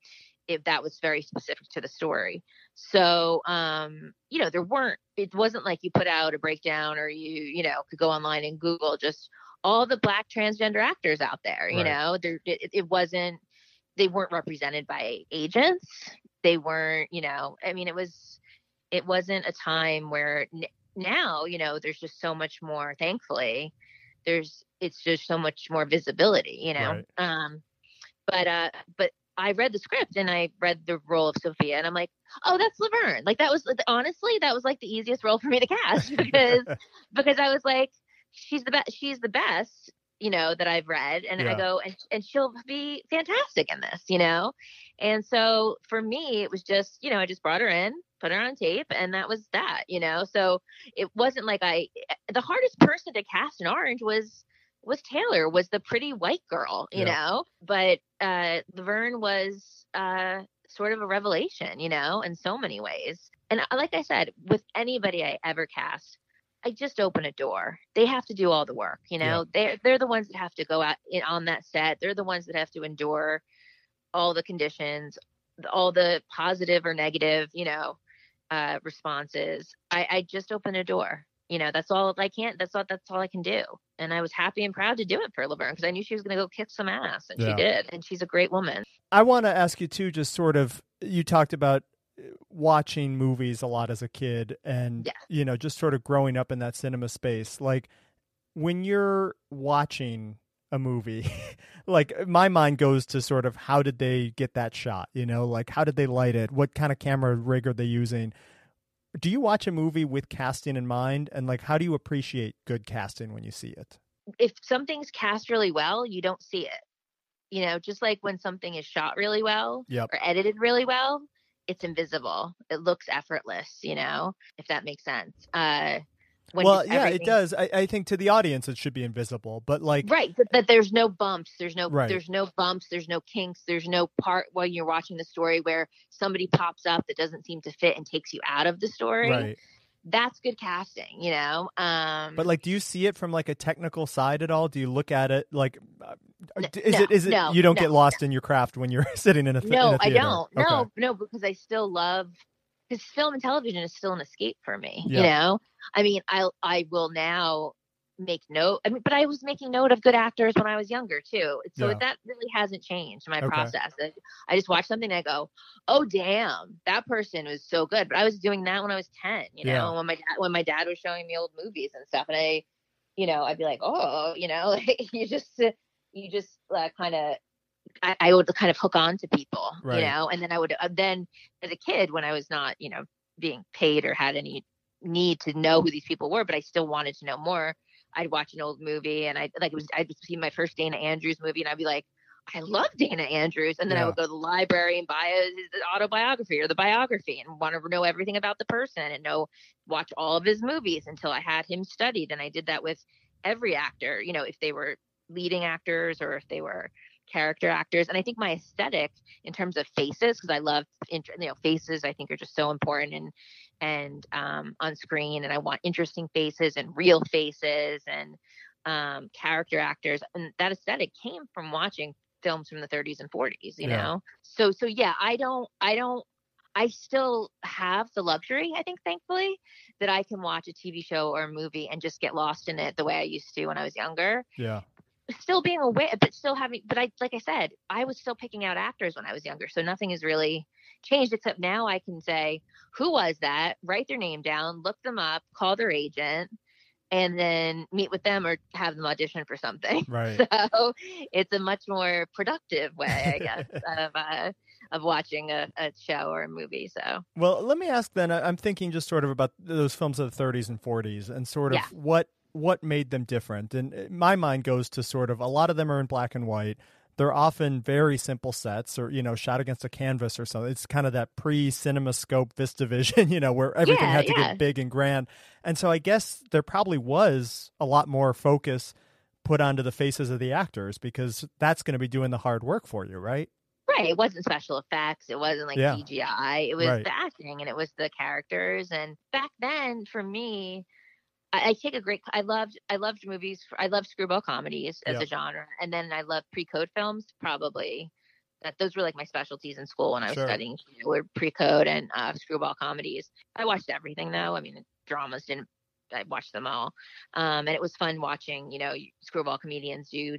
if that was very specific to the story. So, um, you know, there weren't. It wasn't like you put out a breakdown or you, you know, could go online and Google just all the black transgender actors out there. You Right. know, there it, it wasn't. They weren't represented by agents. They weren't. You know, I mean, it was. It wasn't a time where n- now, you know, there's just so much more. Thankfully, there's. It's just so much more visibility. You know. Right. Um, but uh, but I read the script and I read the role of Sophia and I'm like, oh, that's Laverne. Like that was honestly that was like the easiest role for me to cast because because I was like, she's the best. She's the best. You know that I've read, and yeah. I go and and she'll be fantastic in this. You know, and so for me, it was just you know I just brought her in, put her on tape, and that was that. You know, so it wasn't like I. The hardest person to cast in Orange was was Taylor, was the pretty white girl, you yeah. know. But uh Laverne was uh sort of a revelation, you know, in so many ways. And uh, like I said, with anybody I ever cast, I just open a door. They have to do all the work, you know. Yeah. They're they're the ones that have to go out in, on that set. They're the ones that have to endure all the conditions, all the positive or negative, you know, uh, responses. I, I just open a door you know that's all i can't that's all that's all i can do and i was happy and proud to do it for laverne because i knew she was going to go kick some ass and yeah. she did and she's a great woman i want to ask you too just sort of you talked about watching movies a lot as a kid and yeah. you know just sort of growing up in that cinema space like when you're watching a movie like my mind goes to sort of how did they get that shot you know like how did they light it? What kind of camera rig are they using? Do you watch a movie with casting in mind? And like how do you appreciate good casting when you see it? If something's cast really well you don't see it. You know just like when something is shot really well yep. or edited really well it's invisible it looks effortless you know if that makes sense uh well, yeah, it does. I, I, think to the audience it should be invisible, but like right, that there's no bumps, there's no right. there's no bumps, there's no kinks, there's no part while you're watching the story where somebody pops up that doesn't seem to fit and takes you out of the story. Right. That's good casting, you know. Um But like do you see it from like a technical side at all? Do you look at it like uh, is no, it is it no, you don't get lost in your craft when you're sitting in a th- No, in a I don't. Okay. No, no, because I still love because film and television is still an escape for me. Yeah. You know, I mean, I I will now make note. I mean, but I was making note of good actors when I was younger too. So yeah. that really hasn't changed my okay. process. I just watch something and I go, "Oh damn, that person was so good." But I was doing that when I was ten. You know, yeah. when my dad when my dad was showing me old movies and stuff, and I, you know, I'd be like, "Oh, you know, you just you just uh, kind of I, I, would kind of hook on to people, right. you know, and then I would uh, then as a kid when I was not, you know, being paid or had any need to know who these people were, but I still wanted to know more. I'd watch an old movie and I like it was I'd see my first Dana Andrews movie and I'd be like, I love Dana Andrews, and then yeah. I would go to the library and buy his autobiography or the biography and want to know everything about the person and know watch all of his movies until I had him studied. And I did that with every actor, you know, if they were leading actors or if they were character actors and i think my aesthetic in terms of faces because i love you know faces i think are just so important and and um, on screen and i want interesting faces and real faces and um, character actors and that aesthetic came from watching films from the 30s and 40s you yeah. know so so yeah i don't i don't I still have the luxury, I think, thankfully, that I can watch a TV show or a movie and just get lost in it the way I used to when I was younger. Yeah still being aware, but still having, but I, like I said, I was still picking out actors when I was younger. So nothing is really changed except now I can say, who was that? Write their name down, look them up, call their agent, and then meet with them or have them audition for something. Right. So it's a much more productive way, I guess, of, uh, of watching a, a, show or a movie. So, well, let me ask then. I'm thinking just sort of about those films of the 30s and 40s and sort of yeah. what what made them different. And uh, my mind goes to sort of a lot of them are in black and white. They're often very simple sets or, you know, shot against a canvas or something. It's kind of that pre CinemaScope VistaVision, you know, where everything yeah, had to yeah. get big and grand. And so I guess there probably was a lot more focus put onto the faces of the actors because that's going to be doing the hard work for you, right? Right. It wasn't special effects. It wasn't like yeah. CGI. It was right. the acting and it was the characters. And back then, for me, I, I, take a great. I loved. I loved movies. For, I loved screwball comedies as a genre, and then I loved pre-code films. Probably that those were like my specialties in school when I was sure. studying. You know, were pre-code and uh, screwball comedies. I watched everything though. I mean, dramas didn't. I watched them all, um, and it was fun watching. You know, screwball comedians do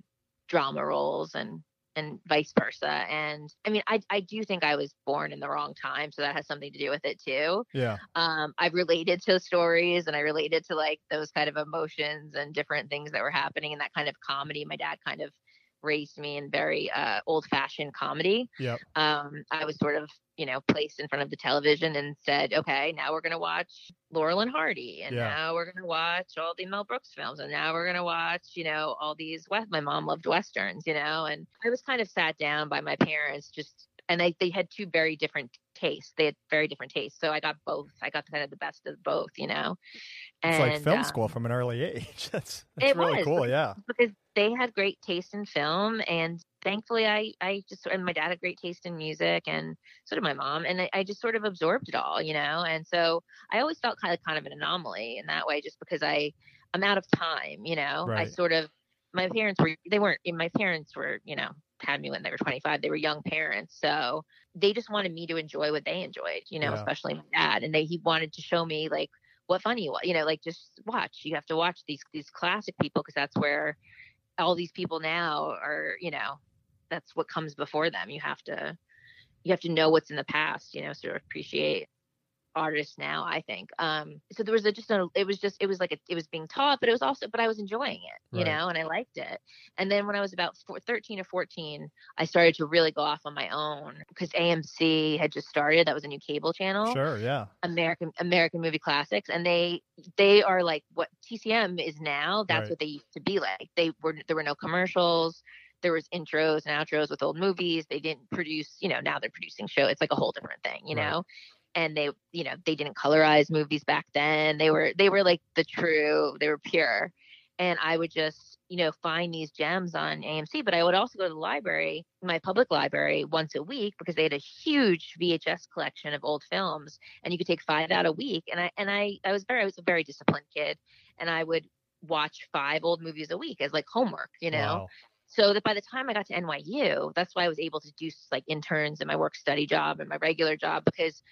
drama roles and and vice versa. And I mean, I I do think I was born in the wrong time, so that has something to do with it too. Yeah. Um, I related to stories and I related to like those kind of emotions and different things that were happening and that kind of comedy. My dad kind of raised me in very uh, old fashioned comedy. Yep. Um, I was sort of, you know, placed in front of the television and said, okay, now we're going to watch Laurel and Hardy. And Yeah. now we're going to watch all the Mel Brooks films. And now we're going to watch, you know, all these, West- my mom loved Westerns, you know, and I was kind of sat down by my parents just, and they, they had two very different tastes. They had very different tastes. So I got both. I got kind of the best of both, you know. It's like film um, school from an early age. That's, that's really was, cool. Yeah. because they had great taste in film and thankfully i i just and my dad had great taste in music and so did my mom and I, I just sort of absorbed it all you know and so i always felt kind of kind of an anomaly in that way just because i i'm out of time you know i sort of my parents were they weren't my parents were you know had me when they were 25 they were young parents so they just wanted me to enjoy what they enjoyed you know Yeah. especially my dad and they he wanted to show me like what funny was you know like just watch you have to watch these these classic people because that's where all these people now are you know that's what comes before them you have to you have to know what's in the past you know sort of appreciate artists now i think um so there was a just a it was just it was like a, it was being taught but it was also but i was enjoying it you Right. know and i liked it and then when i was about four, 13 or 14 i started to really go off on my own because amc had just started that was a new cable channel Sure. Yeah. American American movie classics, and they they are like what TCM is now. That's Right. what they used to be like. They were there were no commercials. There was intros and outros with old movies. They didn't produce, you know. Now they're producing show. It's like a whole different thing, you Right. know. And they, you know, they didn't colorize movies back then. They were they were like the true. They were pure. And I would just, you know, find these gems on AMC. But I would also go to the library, my public library, once a week because they had a huge VHS collection of old films and you could take five out a week and i and i i was very i was a very disciplined kid and i would watch five old movies a week as like homework you know Wow. So that by the time i got to nyu that's why i was able to do like interns and my work study job and my regular job because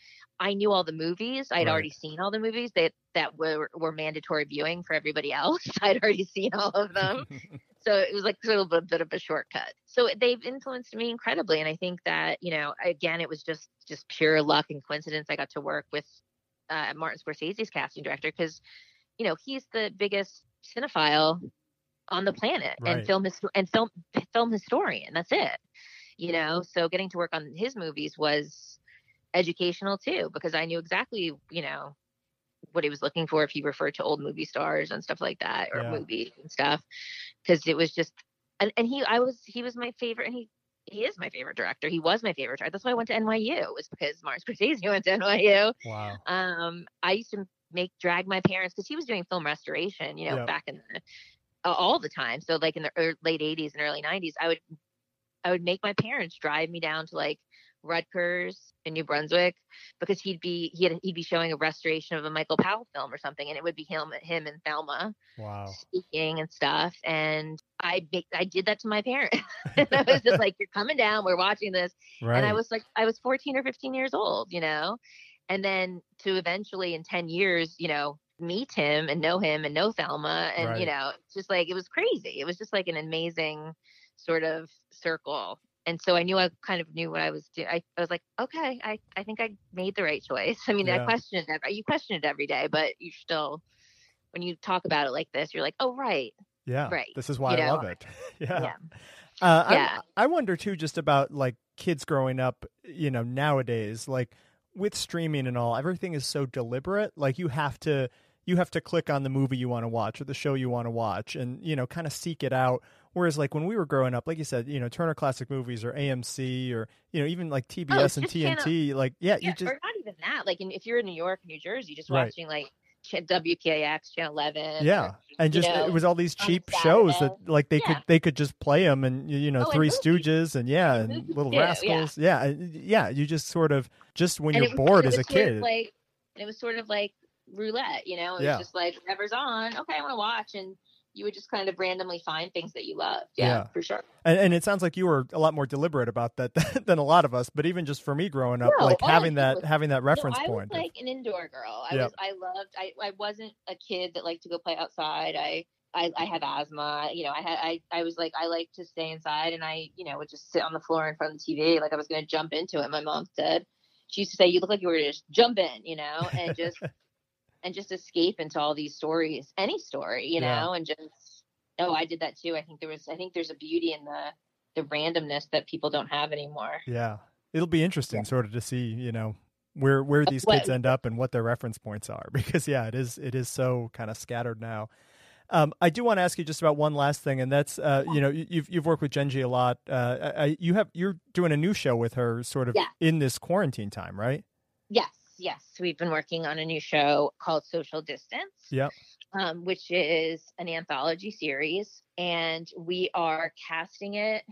i knew all the movies i'd Right. already seen all the movies that that were were mandatory viewing for everybody else i'd already seen all of them so it was like sort of a bit of a shortcut. So they've influenced me incredibly, and I think that you know, again, it was just just pure luck and coincidence. I got to work with uh, Martin Scorsese's casting director because, you know, he's the biggest cinephile on the planet Right. and film his- and film film historian. That's it. You know, so getting to work on his movies was educational too because I knew exactly, you know, what he was looking for if he referred to old movie stars and stuff like that or Yeah. movies and stuff because it was just and, and he I was he was my favorite and he he is my favorite director. He was my favorite director. That's why I went to NYU was because Martin Scorsese went to NYU. wow. Um, I used to make drag my parents because he was doing film restoration, you know, Yeah. back in the all the time. So like in the late '80s and early '90s, I would I would make my parents drive me down to like Rutgers in New Brunswick because he'd be he had, he'd be showing a restoration of a Michael Powell film or something, and it would be him him and Thelma Wow. speaking and stuff. And I I did that to my parents. and I was just like, "You're coming down. We're watching this." Right. And I was like, I was 14 or 15 years old, you know, and then to eventually in 10 years, you know, meet him and know him and know Thelma. And, Right. you know, it's just like, it was crazy. It was just like an amazing sort of circle. And so I knew I kind of knew what I was doing. I, I was like, okay, I, I think I made the right choice. I mean, Yeah. I question it. ev- You question it every day, but you still, when you talk about it like this, you're like, oh, right. yeah. right, This is why you I know? love it. yeah. Yeah. Uh, I- Yeah. I, wonder too, just about like kids growing up, you know, nowadays, like with streaming and all, everything is so deliberate. Like you have to, you have to click on the movie you want to watch or the show you want to watch, and you know, kind of seek it out. Whereas, like when we were growing up, like you said, you know, Turner Classic Movies or AMC or you know, even like TBS Oh, and channel- TNT, like yeah, Yeah, you just or not even that. Like, in, if you're in New York, New Jersey, just Right. watching like WPIX Channel 11. yeah, or, and just know, it was all these cheap shows that like they Yeah. could they could just play them and you know Oh, and Three. Stooges and yeah And and Little too. Rascals yeah and- yeah you just sort of just when and you're was- bored as a was sort of kid like it was sort of like roulette, you know. It Yeah. was just like whatever's on. Okay, I want to watch, and you would just kind of randomly find things that you loved. Yeah, Yeah. for sure. and, and it sounds like you were a lot more deliberate about that than a lot of us but even just for me growing up No, like having that was- having that reference no, I point was like an indoor girl. I Yep. was. I loved. I. I wasn't a kid that liked to go play outside. I. I, I have asthma. You know, I had. I. I was like. I like to stay inside, and I. You know, would just sit on the floor in front of the TV, like I was going to jump into it. My mom said. She used to say, "You look like you were just jump in," you know, and just and just escape into all these stories, any story, you Yeah. know, and just Oh, I did that too. I think there was. I think there's a beauty in the the randomness that people don't have anymore. Yeah, it'll be interesting, yeah. sort of, to see you know where where these kids end up and what their reference points are because yeah, it is it is so kind of scattered now. Um, I do want to ask you just about one last thing, and that's uh, you know you've you've worked with Jenji a lot. Uh, I, you have you're doing a new show with her, sort of yeah. in this quarantine time, right? Yes, yes. We've been working on a new show called Social Distance. Yeah. Um, which is an anthology series, and we are casting it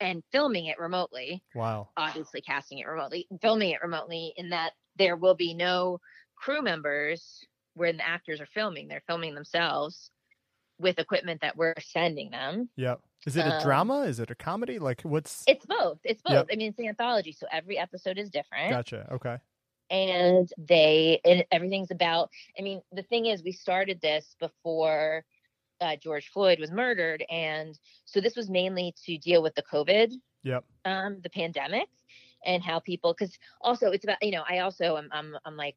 and filming it remotely. Wow. Obviously, casting it remotely, filming it remotely, in that there will be no crew members when the actors are filming. They're filming themselves with equipment that we're sending them. Yeah. Is it a um, drama? Is it a comedy? Like what's It's both. It's both. Yep. I mean, it's an anthology, so every episode is different. Gotcha. Okay. And they and everything's about I mean, the thing is we started this before uh, George Floyd was murdered and so this was mainly to deal with the COVID. Yep. Um the pandemic and how people cuz also it's about you know, I also am I'm I'm like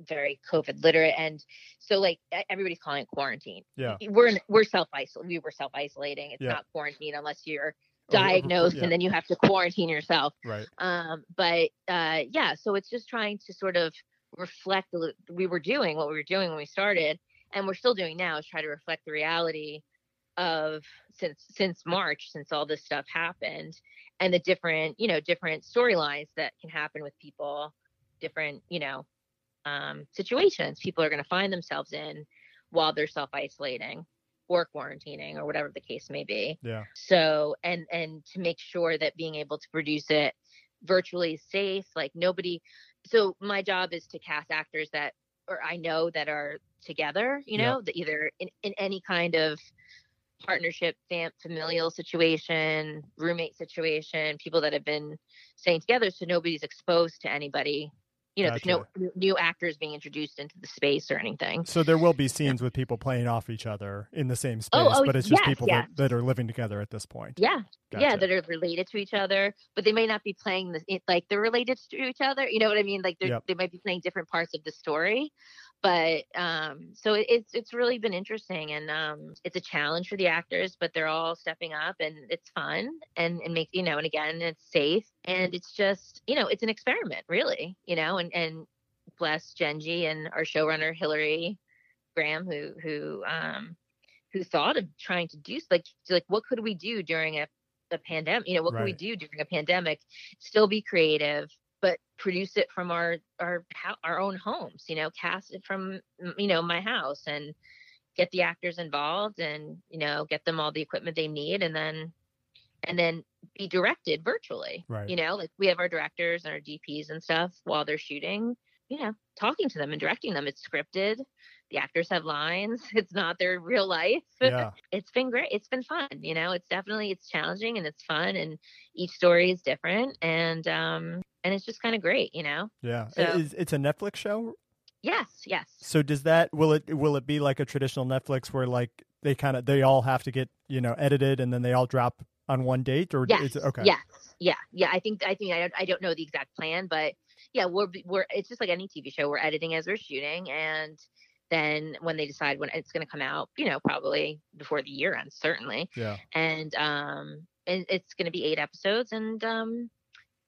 very COVID literate, and so like everybody's calling it quarantine. Yeah, we're in, we're self isolating. We were self isolating. It's yeah. not quarantine unless you're diagnosed oh, yeah. and then you have to quarantine yourself. Right. Um, but uh, yeah, so it's just trying to sort of reflect the, we were doing what we were doing when we started, and we're still doing now is try to reflect the reality of since since March, since all this stuff happened, and the different you know different storylines that can happen with people, different you know um, situations people are going to find themselves in while they're self isolating or quarantining or whatever the case may be. Yeah. So and and to make sure that being able to produce it virtually safe, like nobody. So my job is to cast actors that or I know that are together, you know, yeah. that either in, in any kind of partnership, fam- familial situation, roommate situation, people that have been staying together, so nobody's exposed to anybody you know, gotcha. there's no new actors being introduced into the space or anything. So there will be scenes with people playing off each other in the same oh, space, oh, oh, but it's just yes, people yes. That, that are living together at this point. Yeah, gotcha. yeah, that are related to each other, but they may not be playing the like they're related to each other. You know what I mean? Like yep. they might be playing different parts of the story, but um, so it's it's really been interesting and um, it's a challenge for the actors, but they're all stepping up and it's fun and and make you know and again it's safe and it's just you know it's an experiment really you know and and bless Jenji and our showrunner Hilary Graham who who um who thought of trying to do like like what could we do during a a pandemic you know what right. could we do during a pandemic still be creative but produce it from our our our own homes you know cast it from you know my house and get the actors involved and you know get them all the equipment they need and then and then be directed virtually right. you know like we have our directors and our dps and stuff while they're shooting you know talking to them and directing them. It's scripted. The actors have lines. It's not their real life. Yeah. it's been great. It's been fun you know? It's definitely it's challenging and it's fun and each story is different and um and it's just kind of great, you know. Yeah, so, it's, it's a Netflix show. Yes, yes. So does that will it will it be like a traditional Netflix where like they kind of they all have to get you know edited and then they all drop on one date or yes, is it, okay. Yes. Yeah. Yeah. I think I think I don't, I don't know the exact plan but yeah we're we're it's just like any TV show we're editing as we're shooting and then when they decide when it's going to come out you know probably before the year ends certainly. Yeah. And um and it's going to be eight episodes and um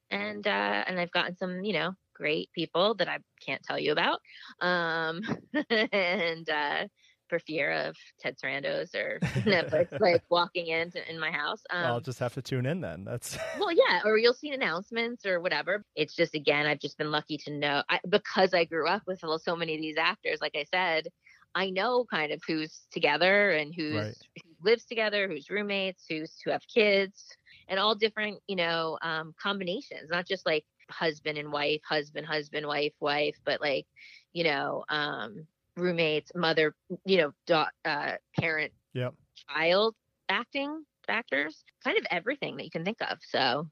and uh, and I've gotten some, you know, great people that I can't tell you about, um, and uh, for fear of Ted Sarandos or Netflix like walking into in my house. Um, I'll just have to tune in then. That's well, yeah, or you'll see announcements or whatever. It's just again, I've just been lucky to know I, because I grew up with so many of these actors. Like I said, I know kind of who's together and who's right. who lives together, who's roommates, who's who have kids and all different, you know, um, combinations, not just like husband and wife, husband, husband, wife, wife, but like, you know, um, roommates, mother, you know, da- uh, parent, yep. child acting actors, kind of everything that you can think of. So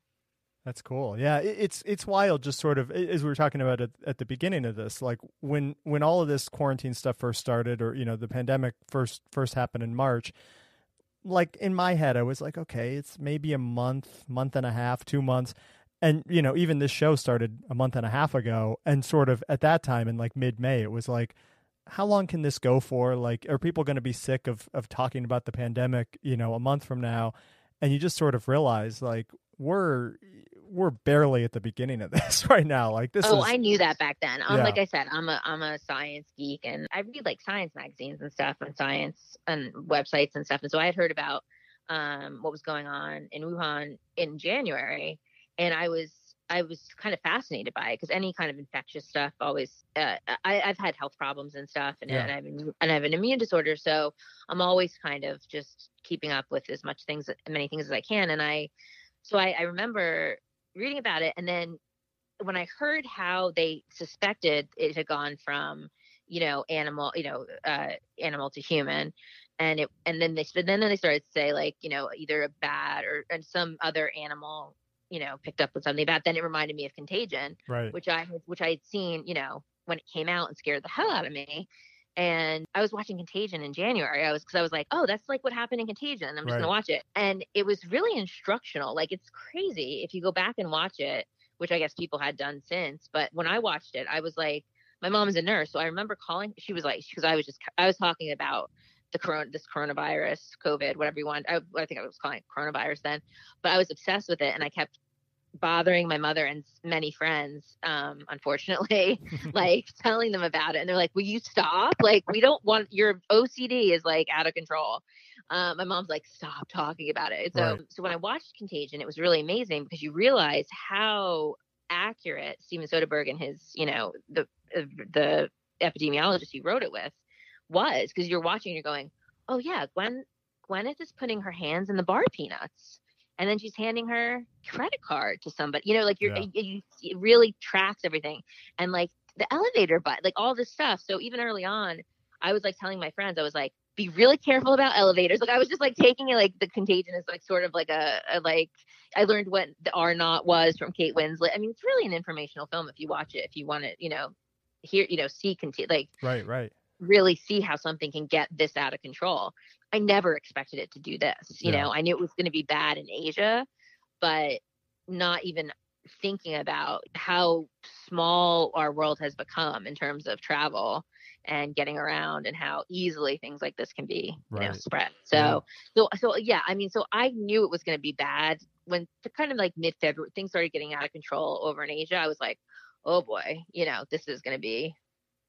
that's cool. Yeah, it's it's wild. Just sort of as we were talking about at, at the beginning of this, like when when all of this quarantine stuff first started, or you know the pandemic first first happened in March like in my head, I was like, okay, it's maybe a month, month and a half, two months. And, you know, even this show started a month and a half ago. And sort of at that time in like mid May, it was like, how long can this go for? Like, are people going to be sick of of talking about the pandemic? You know, a month from now, and you just sort of realize like we're we're barely at the beginning of this right now. Like this. Oh, is, I knew that back then. Um, Yeah. Like I said, I'm a I'm a science geek, and I read like science magazines and stuff, and science and websites and stuff. And so I had heard about um, what was going on in Wuhan in January, and I was I was kind of fascinated by it because any kind of infectious stuff always. Uh, I, I've had health problems and stuff, and, Yeah. and I have an, and I have an immune disorder, so I'm always kind of just keeping up with as much things, many things as I can. And I, so I, I remember reading about it, and then when I heard how they suspected it had gone from, you know, animal, you know, uh, animal to human, and it, and then they, then they started to say like, you know, either a bat or and some other animal, you know, picked up with something bad. Then it reminded me of Contagion, right. which I which I had seen, you know, when it came out and scared the hell out of me. And I was watching Contagion in January. I was because I was like, oh, that's like what happened in Contagion. I'm just Right. gonna watch it, and it was really instructional. Like it's crazy if you go back and watch it, which I guess people had done since. But when I watched it, I was like, my mom's a nurse, so I remember calling. She was like, because I was just I was talking about the corona, this coronavirus, COVID, whatever you want. I, I think I was calling it coronavirus then, but I was obsessed with it, and I kept bothering my mother and many friends um unfortunately like telling them about it and they're like will you stop like we don't want your ocd is like out of control um my mom's like stop talking about it so Right. so when i watched contagion it was really amazing because you realize how accurate steven soderbergh and his you know the uh, the epidemiologist he wrote it with was because you're watching you're going oh yeah gwen gwyneth is putting her hands in the bar peanuts and then she's handing her credit card to somebody. You know, like you're Yeah. you, really tracks everything, and like the elevator but like all this stuff. So even early on, I was like telling my friends, I was like, be really careful about elevators. Like I was just like taking it like the contagion is like sort of like a, a like I learned what the R naught was from Kate Winslet. I mean, it's really an informational film if you watch it, if you want to, you know, hear, you know, see conti- like right. Right. Really see how something can get this out of control. I never expected it to do this. You Yeah. know, I knew it was going to be bad in Asia, but not even thinking about how small our world has become in terms of travel and getting around and how easily things like this can be you know spread so Yeah. so so yeah i mean so i knew it was going to be bad when to kind of like mid-february things started getting out of control over in asia i was like oh boy you know this is going to be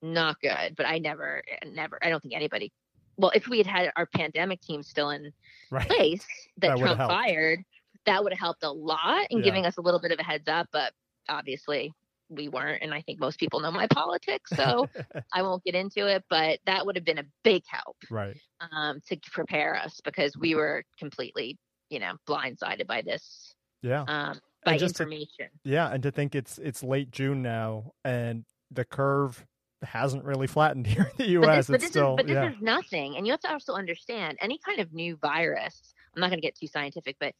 not good but i never never i don't think anybody well if we had had our pandemic team still in Right. place that, That trump fired that would have helped a lot in Yeah. giving us a little bit of a heads up but obviously we weren't and i think most people know my politics so i won't get into it but that would have been a big help right. um, to prepare us because we were completely you know blindsided by this Yeah. um, by just to- information Yeah, and to think it's it's late June now, and the curve hasn't really flattened here in the but U.S. this, but it's this still is but this yeah, is nothing and you have to also understand any kind of new virus i'm not going to get too scientific but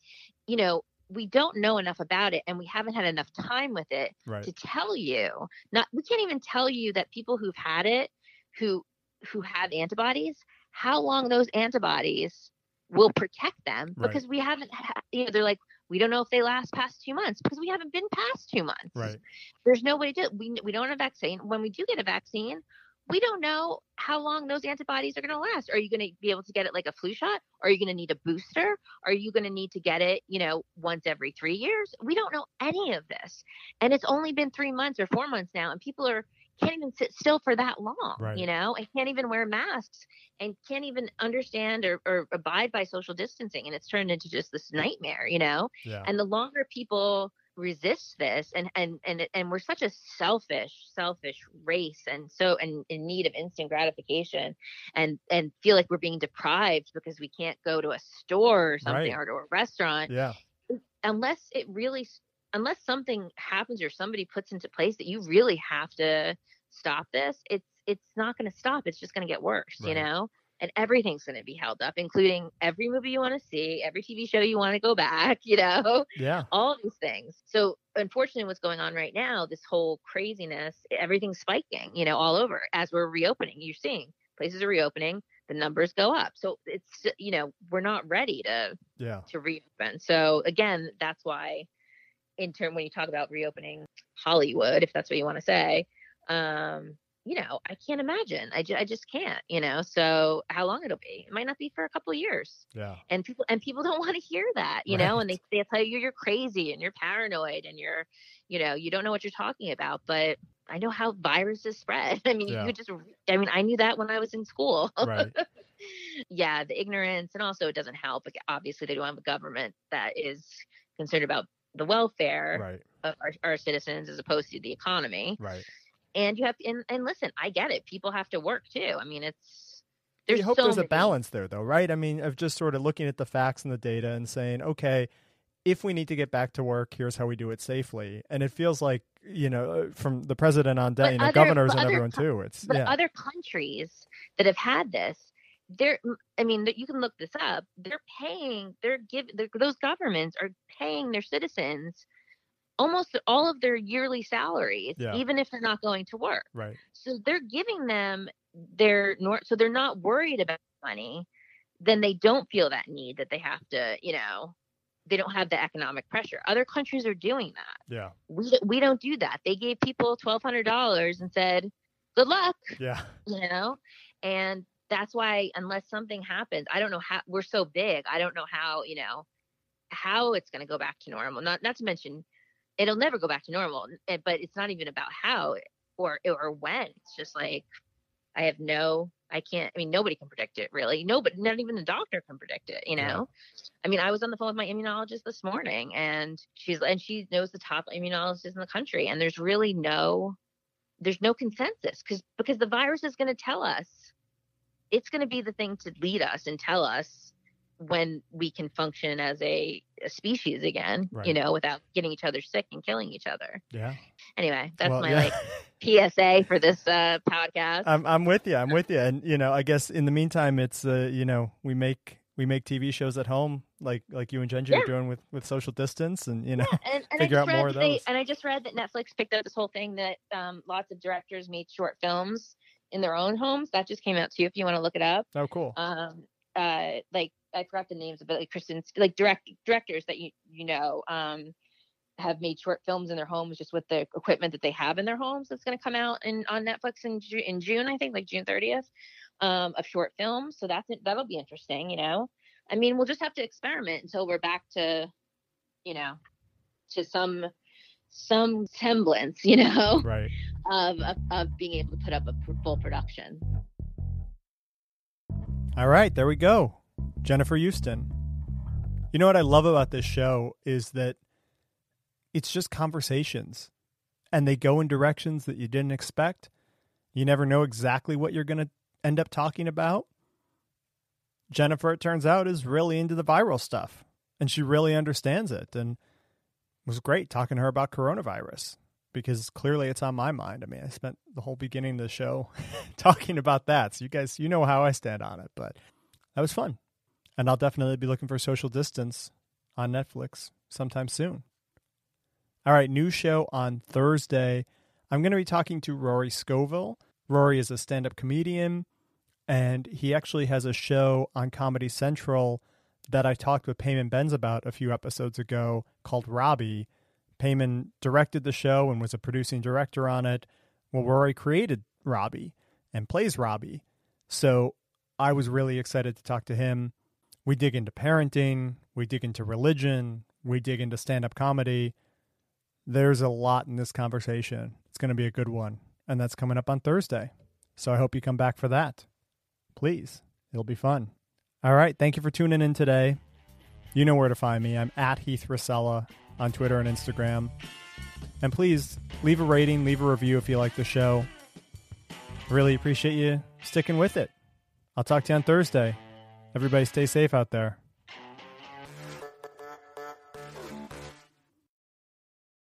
you know we don't know enough about it and we haven't had enough time with it right. to tell you not we can't even tell you that people who've had it who who have antibodies how long those antibodies will protect them Right. because we haven't you know they're like we don't know if they last past two months because we haven't been past two months. Right. there's no way to do it. we we don't have a vaccine. When we do get a vaccine we don't know how long those antibodies are going to last. Are you going to be able to get it like a flu shot? Are you going to need a booster? Are you going to need to get it you know once every three years? We don't know any of this. And it's only been three months or four months now and people are can't even sit still for that long Right. you know and can't even wear masks and can't even understand or, or abide by social distancing and it's turned into just this nightmare you know Yeah. and the longer people resist this and and and and we're such a selfish selfish race and so and in need of instant gratification and and feel like we're being deprived because we can't go to a store or something Right. or to a restaurant yeah. unless it really unless something happens or somebody puts into place that you really have to stop this it's it's not going to stop it's just going to get worse you know and everything's going to be held up including every movie you want to see every tv show you want to go back you know Yeah. all these things so unfortunately what's going on right now this whole craziness everything's spiking you know all over as we're reopening you're seeing places are reopening the numbers go up so it's you know we're not ready to Yeah. to reopen. So again, that's why in term when you talk about reopening Hollywood, if that's what you want to say, um, you know, I can't imagine. I, ju- I just can't, you know. So how long it'll be? It might not be for a couple of years. Yeah. And people and people don't want to hear that, you know, and they they tell you you're crazy and you're paranoid and you're, you know, you don't know what you're talking about. But I know how viruses spread. I mean, Yeah. you just I mean, I knew that when I was in school. Right. yeah, the ignorance and also it doesn't help. Obviously they don't have a government that is concerned about the welfare right. of our, our citizens as opposed to the economy Right. and you have to and, and listen i get it people have to work too i mean it's there's you hope so there's a balance there, though, right? I mean, of just sort of looking at the facts and the data and saying, okay, if we need to get back to work, here's how we do it safely. And it feels like, you know, uh, from the president on down, you know, other- governors and everyone co- too. It's but yeah, other countries that have had this they're i mean you can look this up they're paying they're giving those governments are paying their citizens almost all of their yearly salaries Yeah. even if they're not going to work right. so they're giving them their nor so they're not worried about money then they don't feel that need that they have to you know they don't have the economic pressure other countries are doing that Yeah. we we don't do that they gave people $1200 and said good luck Yeah. you know and that's why unless something happens i don't know how we're so big i don't know how you know how it's going to go back to normal not not to mention it'll never go back to normal but it's not even about how or or when it's just like i have no i can't i mean nobody can predict it really nobody not even the doctor can predict it you Yeah. know i mean i was on the phone with my immunologist this morning and she's and she knows the top immunologist in the country and there's really no there's no consensus because because the virus is going to tell us it's going to be the thing to lead us and tell us when we can function as a, a species again Right. you know without getting each other sick and killing each other Yeah. anyway that's Well, my yeah. like psa for this uh podcast I'm I'm with you. I'm with you. And you know, I guess in the meantime, it's uh, you know, we make we make TV shows at home, like like you and Jenji Yeah. are doing with with social distance, and you know, and, and figure I out just read more of that they, those. and I just read that Netflix picked up this whole thing that um, lots of directors made short films in their own homes. That just came out too. If you want to look it up, oh cool. um, uh, like I forgot the names of it, like Kristen, like direct directors that you you know um, have made short films in their homes just with the equipment that they have in their homes. That's going to come out in on Netflix in Ju- in June, I think, like June thirtieth, um, of short films. So that's that'll be interesting. You know, I mean, we'll just have to experiment until we're back to, you know, to some some semblance, you know, Right. Of of, of being able to put up a full production. All right, there we go. Jennifer Houston. You know what I love about this show is that it's just conversations and they go in directions that you didn't expect. You never know exactly what you're going to end up talking about. Jennifer, it turns out, is really into the viral stuff and she really understands it. And was great talking to her about coronavirus because clearly it's on my mind. I mean, I spent the whole beginning of the show talking about that. So you guys, you know how I stand on it, but that was fun. And I'll definitely be looking for social distance on Netflix sometime soon. All right, new show on Thursday. I'm going to be talking to Rory Scoville. Rory is a stand up comedian, and he actually has a show on Comedy Central that I talked with Payman Benz about a few episodes ago called Robbie. Payman directed the show and was a producing director on it. Well, Rory created Robbie and plays Robbie. So I was really excited to talk to him. We dig into parenting, we dig into religion, we dig into stand up comedy. There's a lot in this conversation. It's going to be a good one. And that's coming up on Thursday. So I hope you come back for that. Please, it'll be fun. All right. Thank you for tuning in today. You know where to find me. I'm at Heath Rosella on Twitter and Instagram. And please leave a rating, leave a review if you like the show. Really appreciate you sticking with it. I'll talk to you on Thursday. Everybody stay safe out there.